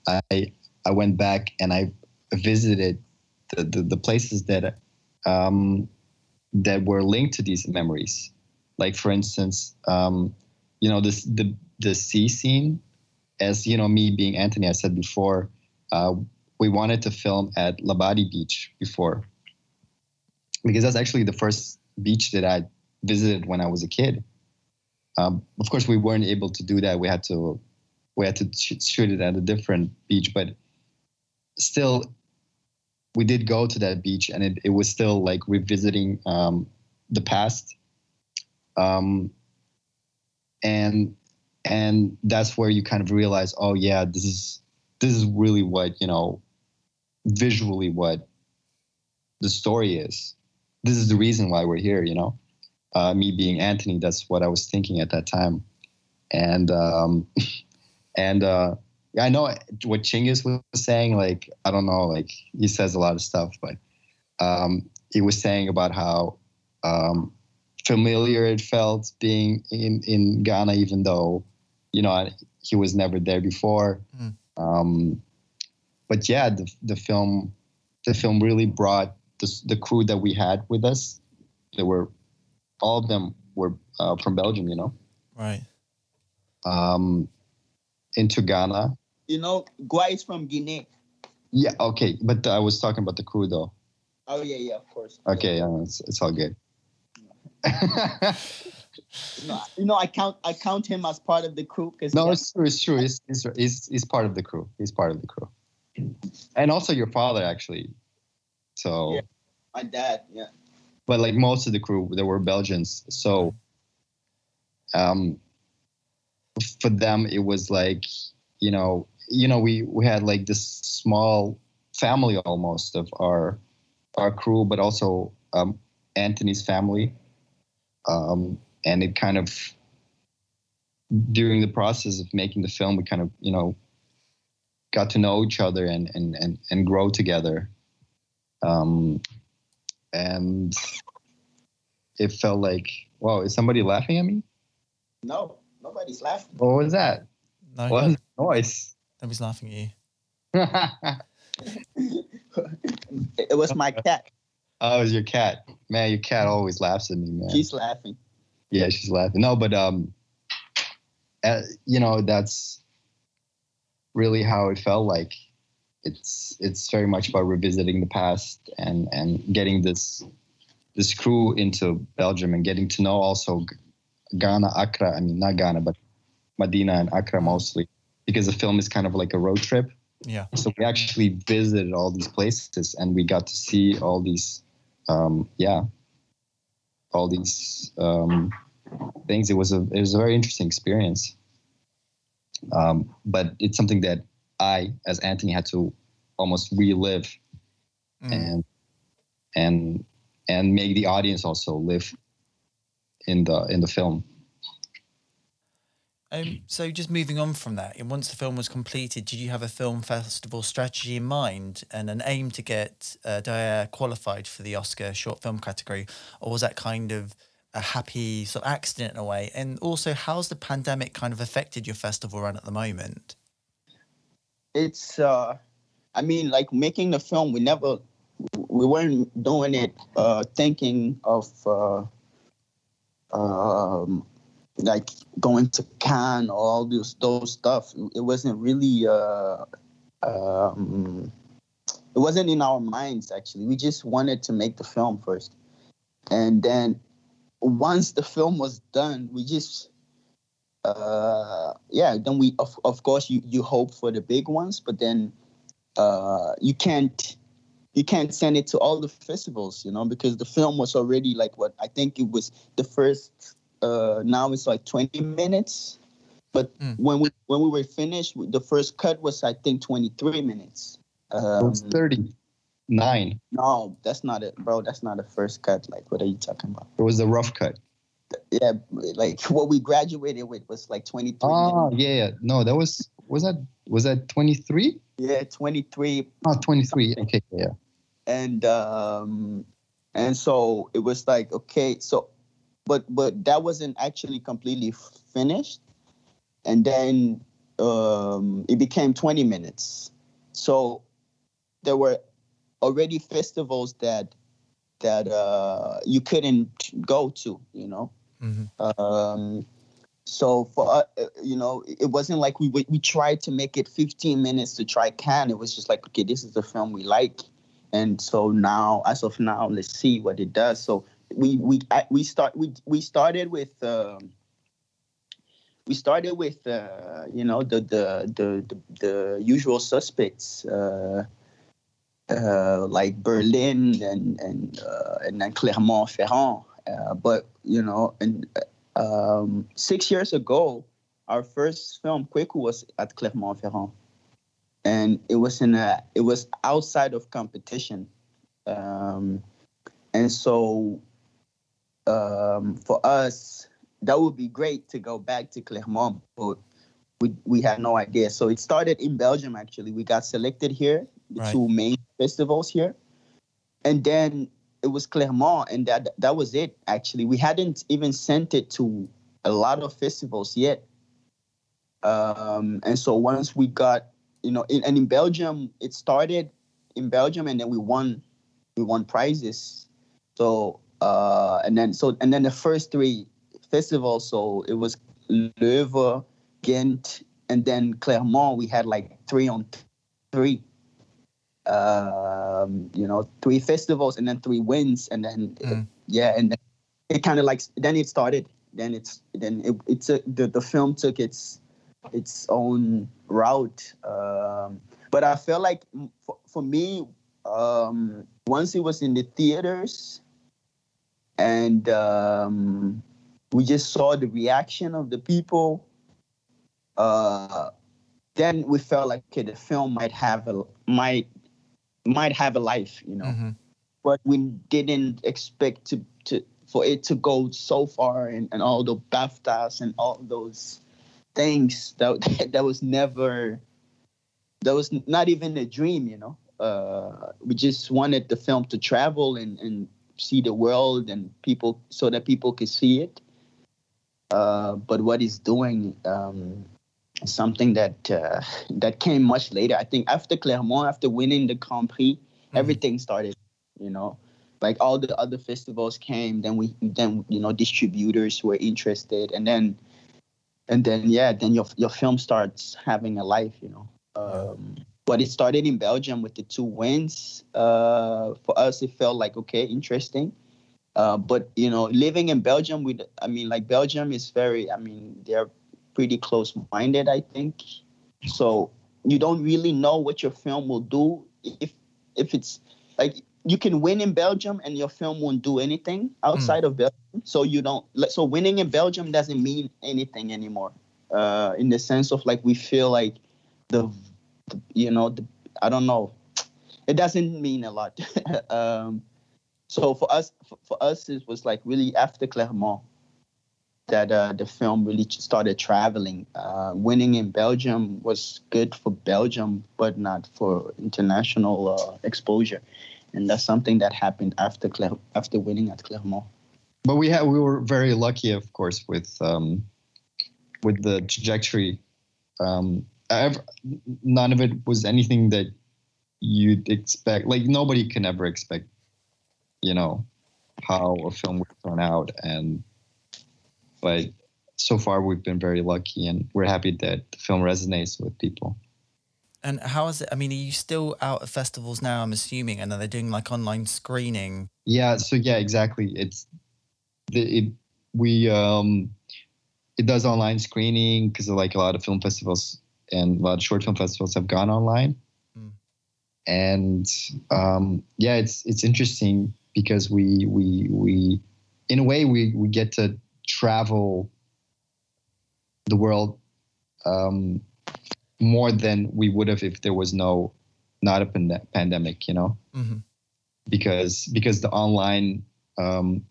[SPEAKER 3] I I went back and I visited the the, the places that um, that were linked to these memories. Like for instance, um, you know, this the the sea scene. As you know, me being Anthony, I said before, uh, we wanted to film at Labadi Beach before, because that's actually the first beach that I visited when I was a kid. Um, of course, we weren't able to do that. We had to we had to sh- shoot it at a different beach, but still, we did go to that beach, and it, it was still like revisiting um, the past. Um, and and that's where you kind of realize, oh yeah, this is this is really what you know, visually what the story is. This is the reason why we're here, you know. Uh, me being Anthony, that's what I was thinking at that time, and um, and uh, I know what Chingiz was saying. Like I don't know, like he says a lot of stuff, but um, he was saying about how um, familiar it felt being in in Ghana, even though you know he was never there before.
[SPEAKER 1] Mm.
[SPEAKER 3] Um, but yeah, the the film the film really brought the the crew that we had with us. They were all of them were uh, from Belgium, you know,
[SPEAKER 1] Right.
[SPEAKER 3] um, into Ghana.
[SPEAKER 2] You know, Gua is from Guinea.
[SPEAKER 3] Yeah, okay, but I was talking about the crew though.
[SPEAKER 2] Oh yeah, yeah, of course.
[SPEAKER 3] Okay, uh, it's, it's all good.
[SPEAKER 2] No, you know, I count I count him as part of the crew because
[SPEAKER 3] no, it's true. It's true. He's, he's, he's, part of the crew. He's part of the crew. And also your father, actually. So,
[SPEAKER 2] Yeah. my dad. Yeah.
[SPEAKER 3] but like most of the crew, they were Belgians. So, um, for them, it was like, you know, you know, we, we had like this small family almost of our, our crew, but also um, Anthony's family. Um, and it kind of during the process of making the film, we kind of, you know, got to know each other and and and, and grow together. Um, and it felt like, wow, is somebody laughing at me?
[SPEAKER 2] No, nobody's laughing.
[SPEAKER 3] What was that?
[SPEAKER 1] No,
[SPEAKER 3] What was the noise?
[SPEAKER 1] nobody's laughing at you.
[SPEAKER 2] It, it was my cat.
[SPEAKER 3] oh, it was your cat. Man, your cat always laughs at me, man.
[SPEAKER 2] She's laughing.
[SPEAKER 3] Yeah, she's laughing. No, but um, uh, you know, that's really how it felt like. It's it's very much about revisiting the past and and getting this this crew into Belgium and getting to know also Ghana, Accra. I mean, not Ghana, but Madina and Accra mostly, because the film is kind of like a road trip.
[SPEAKER 1] Yeah.
[SPEAKER 3] So we actually visited all these places and we got to see all these, um, yeah, all these um, things. It was a it was a very interesting experience. Um, but it's something that I, as Anthony, had to almost relive
[SPEAKER 1] Mm.
[SPEAKER 3] and and and make the audience also live in the in the film.
[SPEAKER 1] Um, so just moving on from that, once the film was completed, did you have a film festival strategy in mind and an aim to get uh, Da Yie qualified for the Oscar short film category, or was that kind of a happy sort of accident in a way? And also, how's the pandemic kind of affected your festival run at the moment?
[SPEAKER 2] It's uh, I mean, like making the film, we never, we weren't doing it uh, thinking of uh, um, like going to Cannes or all those those stuff. It wasn't really uh, um, it wasn't in our minds actually. We just wanted to make the film first, and then once the film was done, we just uh, yeah, then we of, of course you you hope for the big ones, but then uh, you can't you can't send it to all the festivals, you know, because the film was already like what I think it was the first. Uh, now it's like 20 minutes, but
[SPEAKER 1] Mm.
[SPEAKER 2] when we when we were finished, the first cut was I think 23 minutes.
[SPEAKER 3] It
[SPEAKER 2] Um,
[SPEAKER 3] was 39.
[SPEAKER 2] no, that's not it, bro. That's not the first cut. Like, what are you talking about?
[SPEAKER 3] It was the rough cut.
[SPEAKER 2] Yeah, like what we graduated with was like 23.
[SPEAKER 3] Oh,
[SPEAKER 2] minutes.
[SPEAKER 3] yeah, yeah. No, that was, was that, was that 23?
[SPEAKER 2] Yeah, 23
[SPEAKER 3] Oh, 23. Okay, yeah.
[SPEAKER 2] and um and so it was like okay so but but that wasn't actually completely finished. And then um it became 20 minutes. So there were already festivals that that uh you couldn't go to you know?
[SPEAKER 1] Mhm.
[SPEAKER 2] um so for uh, uh, you know it wasn't like we we tried to make it 15 minutes to try Cannes it was just like okay this is the film we like. And so now as of now let's see what it does. So we we we start we we started with um we started with uh you know the the the the, the usual suspects uh uh like berlin and and uh, and then clermont-ferrand uh, but you know and um six years ago our first film Kweku was at clermont-ferrand and it was in a it was outside of competition. Um and so um for us that would be great to go back to clermont but we we had no idea. So it started in belgium actually. We got selected here the
[SPEAKER 1] Right.
[SPEAKER 2] two main festivals here. And then it was clermont and that that was it actually. We hadn't even sent it to a lot of festivals yet. Um and so once we got you know, in, and in Belgium, it started in Belgium, and then we won, we won prizes. So, uh, and then so, and then the first three festivals, so it was Leuven, Ghent, and then Clermont. We had like three on th- three. Um, you know, three festivals, and then three wins, and then
[SPEAKER 1] Mm.
[SPEAKER 2] yeah, and then it kind of like then it started. Then it's then it, it took the the film took its its own route. Um, but I felt like for, for me, um, once it was in the theaters, and um, we just saw the reaction of the people, uh, then we felt like okay, the film might have a might might have a life, you know.
[SPEAKER 1] Mhm.
[SPEAKER 2] But we didn't expect to to for it to go so far and, and all the BAFTAs and all those things that that was never that was not even a dream you know uh we just wanted the film to travel and and see the world and people so that people can see it. Uh but what he's doing um is something that uh, that came much later. I think after clermont after winning the grand prix everything started you know. Like all the other festivals came then we then you know distributors were interested and then and then yeah then your your film starts having a life you know. Um but it started in belgium with the two wins. Uh for us it felt like okay interesting. Uh but you know living in belgium with i mean like belgium is very i mean they're pretty close minded i think. So you don't really know what your film will do if if it's like you can win in belgium and your film won't do anything outside of belgium. So you don't like so winning in belgium doesn't mean anything anymore. Uh in the sense of like we feel like the, you know the i don't know. It doesn't mean a lot. Um so for us for, for us it was like really after clermont that uh, the film really started traveling. Uh, winning in belgium was good for belgium but not for international uh, exposure. And that's something that happened after Cler- after winning at clermont.
[SPEAKER 3] But we had we were very lucky, of course, with um, with the trajectory. Um, none of it was anything that you'd expect. Like nobody can ever expect, you know, how a film would turn out. And but so far we've been very lucky, and we're happy that the film resonates with people.
[SPEAKER 1] And how is it? I mean, are you still out at festivals now? I'm assuming, and are they doing like online screening?
[SPEAKER 3] Yeah. So yeah, exactly. It's the it, we um it does online screening because like a lot of film festivals and a lot of short film festivals have gone online.
[SPEAKER 1] Mm.
[SPEAKER 3] And um, yeah, it's it's interesting because we we we in a way we we get to travel the world um, more than we would have if there was no not a pand- pandemic, you know,
[SPEAKER 1] hmm
[SPEAKER 3] because because the online um,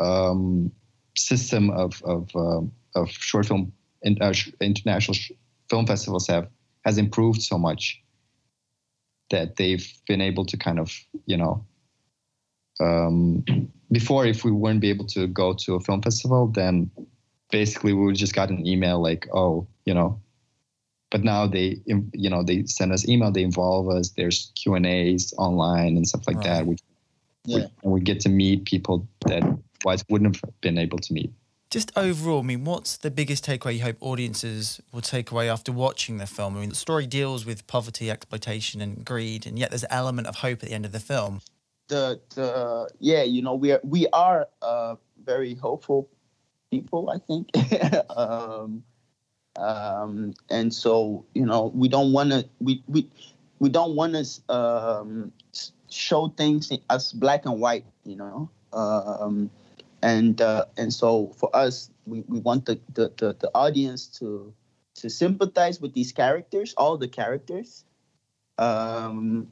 [SPEAKER 3] um, system of of um of short film in, uh, sh- international sh- film festivals have has improved so much that they've been able to kind of you know um, before if we weren't be able to go to a film festival then basically we would just got an email like oh you know but now they you know they send us email they involve us there's q and a's online and stuff like that we,
[SPEAKER 2] Yeah.
[SPEAKER 3] we, and we get to meet people that otherwise wouldn't have been able to meet
[SPEAKER 1] Just overall, I mean, what's the biggest takeaway you hope audiences will take away after watching the film? I mean, the story deals with poverty, exploitation, and greed, and yet there's an element of hope at the end of the film.
[SPEAKER 2] the the yeah you know we are we are uh very hopeful people i think um um and so you know we don't want to we we we don't want to um show things as black and white you know um and uh and so for us we, we want the, the the the audience to to sympathize with these characters all the characters um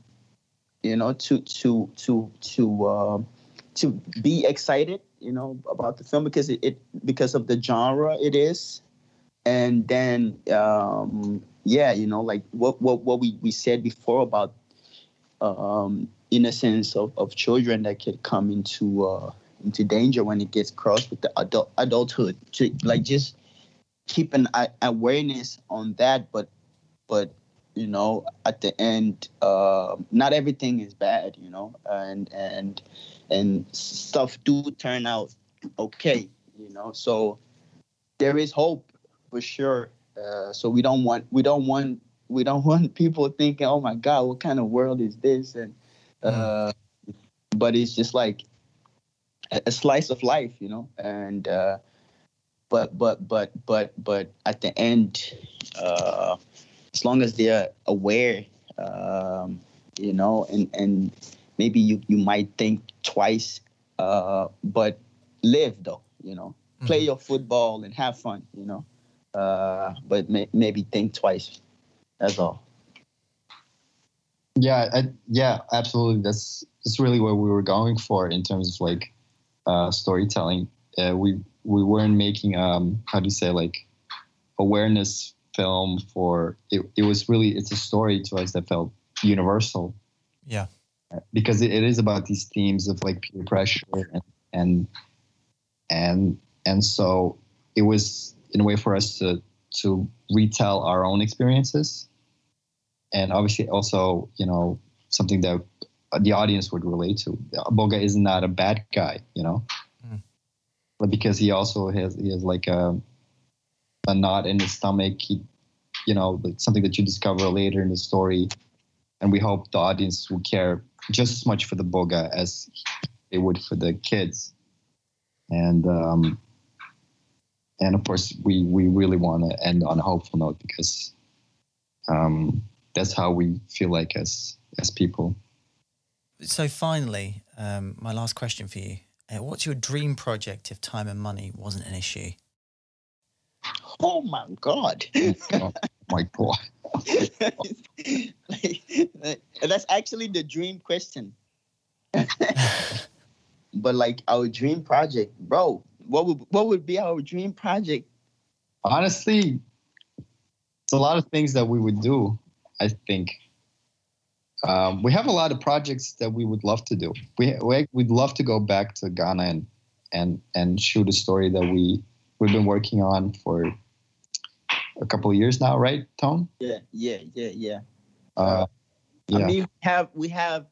[SPEAKER 2] you know to to to to uh, to be excited you know about the film because it, it because of the genre it is. And then um yeah you know like what what what we we said before about um innocence of, of children that could come into uh into danger when it gets crossed with the adult adulthood. To like just keep an a- awareness on that but but you know at the end uh, not everything is bad you know and and and stuff do turn out okay you know. So there is hope for sure. Uh, so we don't want we don't want we don't want people thinking oh my god what kind of world is this? And uh, but it's just like a, slice of life you know and uh, but but but but but at the end uh, as long as they're aware, um, you know, and and maybe you you might think twice, uh, but live though, you know, play
[SPEAKER 1] Mhm.
[SPEAKER 2] your football and have fun, you know, uh, but may, maybe think twice. That's all.
[SPEAKER 3] Yeah, I, yeah, absolutely. That's that's really what we were going for in terms of like uh, storytelling. Uh, we we weren't making um how do you say like awareness film for it. It was really it's a story to us that felt universal
[SPEAKER 1] Yeah.
[SPEAKER 3] because it, it is about these themes of like peer pressure and and and and so it was in a way for us to to retell our own experiences and obviously also you know something that the audience would relate to. Boga is not a bad guy you know?
[SPEAKER 1] Mm.
[SPEAKER 3] but because he also has he has like a a knot in his stomach he you know like something that you discover later in the story. And we hope the audience will care just as much for the boga as they would for the kids. And um and of course we we really want to end on a hopeful note because um that's how we feel like as as people
[SPEAKER 1] So finally, um, my last question for you: uh, What's your dream project if time and money wasn't an issue?
[SPEAKER 2] Oh my God.
[SPEAKER 3] oh my god
[SPEAKER 2] like, that's actually the dream question. but like our dream project, bro. What would what would be our dream project?
[SPEAKER 3] honestly it's a lot of things that we would do i think um, we have a lot of projects that we would love to do. We, we we'd love to go back to ghana and and and shoot a story that we we've been working on for a couple of years now right tone
[SPEAKER 2] Yeah, yeah, yeah, yeah.
[SPEAKER 3] uh, yeah
[SPEAKER 2] I mean, we have we have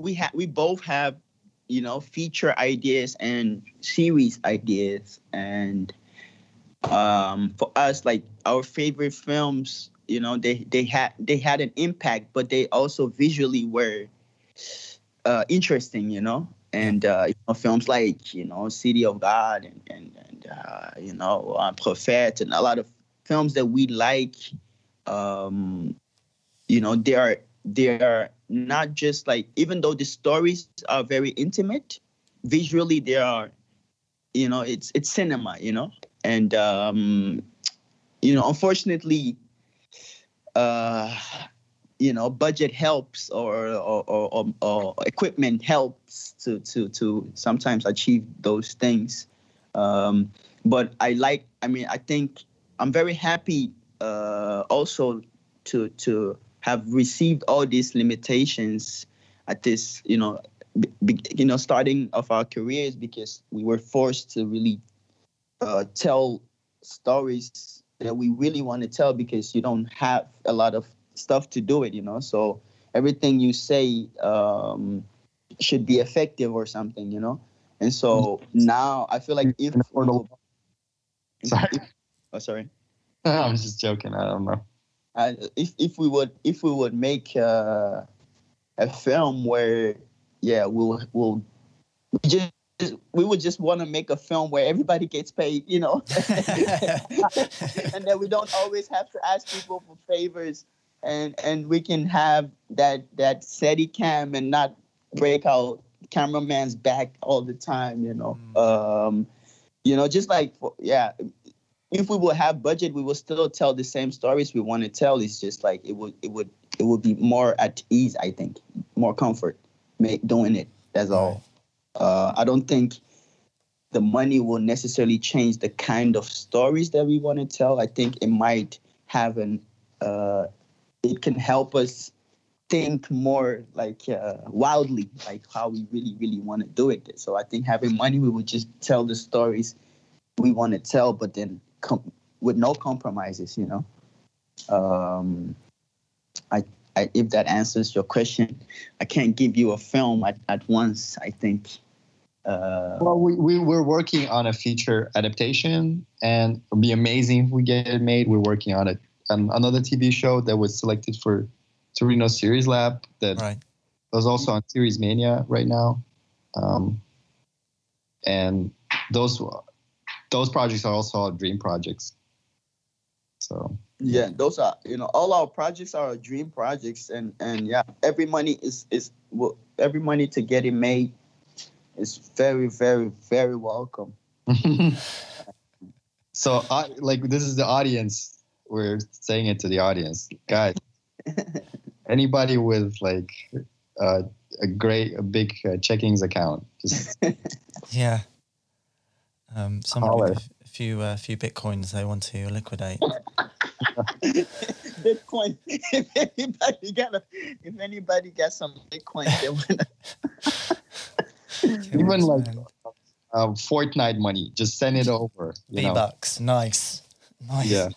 [SPEAKER 2] we have we both have you know feature ideas and series ideas, and um, for us, like our favorite films, you know, they they had they had an impact, but they also visually were uh, interesting, you know. And uh, you films like you know City of God and and, and uh, you know uh, Prophet and a lot of films that we like. Um, you know, they are they are not just like even though the stories are very intimate, visually they are, you know, it's it's cinema, you know, and um, you know, unfortunately, uh, you know, budget helps or or, or, or equipment helps to to to sometimes achieve those things. Um, but I like. I mean, I think I'm very happy uh, also to to have received all these limitations at this, you know, you know, starting of our careers because we were forced to really uh, tell stories that we really want to tell because you don't have a lot of stuff to do it, you know. So everything you say um, should be effective or something, you know. And so now I feel like if
[SPEAKER 3] sorry,
[SPEAKER 2] if, oh sorry,
[SPEAKER 3] I'm just joking. I don't know.
[SPEAKER 2] Uh, if if we would if we would make uh, a film where yeah we'll we'll we just we would just want to make a film where everybody gets paid, you know, and that we don't always have to ask people for favors, and and we can have that that steady cam and not break out cameraman's back all the time, you know. Mm. Um, you know, just like yeah, if we would have budget, we would still tell the same stories we want to tell. It's just like it would it would it would be more at ease, I think, more comfort, make doing it. That's all. Uh, I don't think the money will necessarily change the kind of stories that we want to tell. I think it might have an uh, it can help us think more like uh, wildly, like how we really really want to do it. So I think having money, we would just tell the stories we want to tell, but then com- with no compromises, you know. Um, I, I, if that answers your question, I can't give you a film at, at once. I think. Uh,
[SPEAKER 3] well, we, we we're working on a feature adaptation, and it'll be amazing if we get it made. We're working on it. Um, another TV show that was selected for Torino Series Lab that right. was also on Series Mania right now, um, and those those projects are also dream projects. So
[SPEAKER 2] yeah, those are you know all our projects are dream projects, and and yeah, every money is is well, every money to get it made is very very very welcome.
[SPEAKER 3] so I like this is the audience. We're saying it to the audience, guys. anybody with like uh, a great a big uh, checkings account, just
[SPEAKER 1] yeah. Um, somebody with a few uh, few bitcoins they want to liquidate.
[SPEAKER 2] Bitcoin. If anybody got a, if anybody got some Bitcoin, they want
[SPEAKER 3] even like uh, Fortnite money, just send it over.
[SPEAKER 1] V bucks, nice, nice.
[SPEAKER 3] Yeah.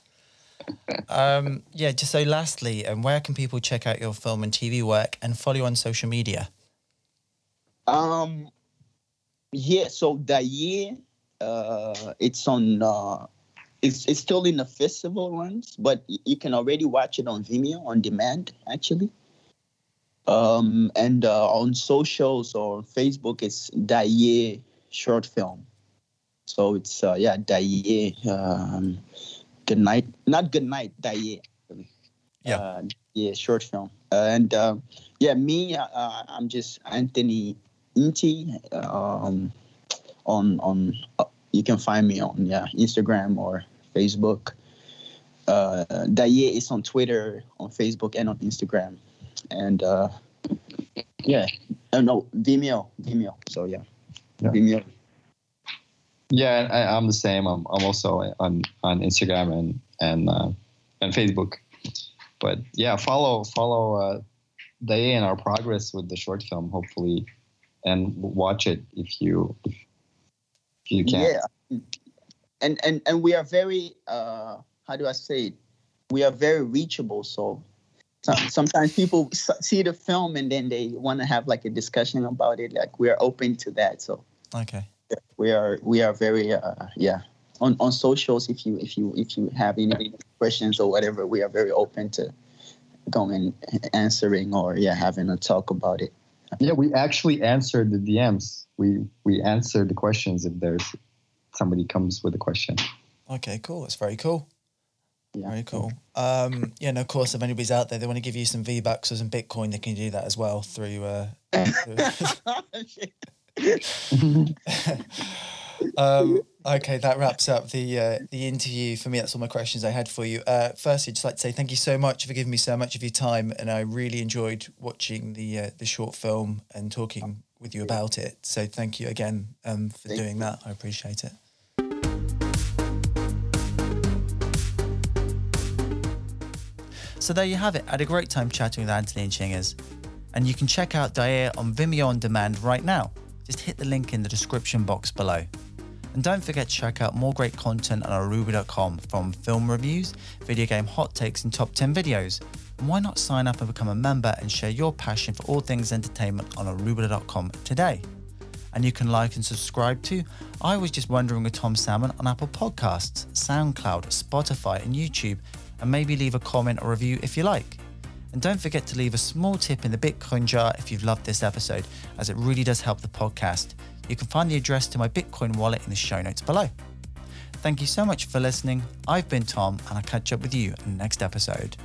[SPEAKER 1] um, yeah. Just so, lastly, um, where can people check out your film and TV work and follow you on social media?
[SPEAKER 2] Um, yeah. So that year uh, it's on. Uh, it's it's still in the festival runs, but you can already watch it on Vimeo on demand actually. Um, and uh, on socials or Facebook, it's Da Yie short film. So it's uh, yeah Da Yie. Um, good night, not good night. Da Yie.
[SPEAKER 1] Yeah. Uh,
[SPEAKER 2] yeah, short film. Uh, and uh, yeah, me, uh, I'm just Anthony Nti um, on on you can find me on yeah Instagram or Facebook. Uh, Da Yie is on Twitter, on Facebook, and on Instagram, and uh, yeah, oh, no Vimeo, Vimeo. So yeah, yeah. Vimeo.
[SPEAKER 3] Yeah, I, am the same. I'm, I'm also on on Instagram and and uh, and Facebook. But yeah, follow follow uh, Da Yie and our progress with the short film, hopefully, and watch it if you if you can.
[SPEAKER 2] Yeah, and and and we are very uh, how do I say it? We are very reachable. So sometimes people see the film and then they want to have like a discussion about it. Like we are open to that. So
[SPEAKER 1] okay,
[SPEAKER 2] we are we are very uh, yeah on on socials. If you if you if you have any questions or whatever, we are very open to going answering or yeah having a talk about it.
[SPEAKER 4] yeah, we actually answered the DMs. We we answered the questions if there's somebody comes with a question.
[SPEAKER 1] Okay, cool. That's very cool.
[SPEAKER 2] Yeah.
[SPEAKER 1] Very cool. Um, yeah, and of course, if anybody's out there, they want to give you some V bucks or some Bitcoin, they can do that as well through. Uh, through um, okay, that wraps up the uh, the interview for me. That's all my questions I had for you. Uh, firstly, I'd just like to say thank you so much for giving me so much of your time, and I really enjoyed watching the uh, the short film and talking with you about it. So thank you again um, for
[SPEAKER 2] Thank
[SPEAKER 1] doing
[SPEAKER 2] you.
[SPEAKER 1] that. I appreciate it. So there you have it. I had a great time chatting with Anthony and Chingiz. And you can check out Da Yie on Vimeo on demand right now. Just hit the link in the description box below. And don't forget to check out more great content on aruba.com from film reviews, video game hot takes, and top 10 videos. And why not sign up and become a member and share your passion for all things entertainment on aruba.com today? And you can like and subscribe to I Was Just Wondering with Tom Salmon on Apple Podcasts, SoundCloud, Spotify, and YouTube, and maybe leave a comment or review if you like. And don't forget to leave a small tip in the Bitcoin jar if you've loved this episode, as it really does help the podcast. You can find the address to my Bitcoin wallet in the show notes below. Thank you so much for listening. I've been Tom, and I'll catch up with you in the next episode.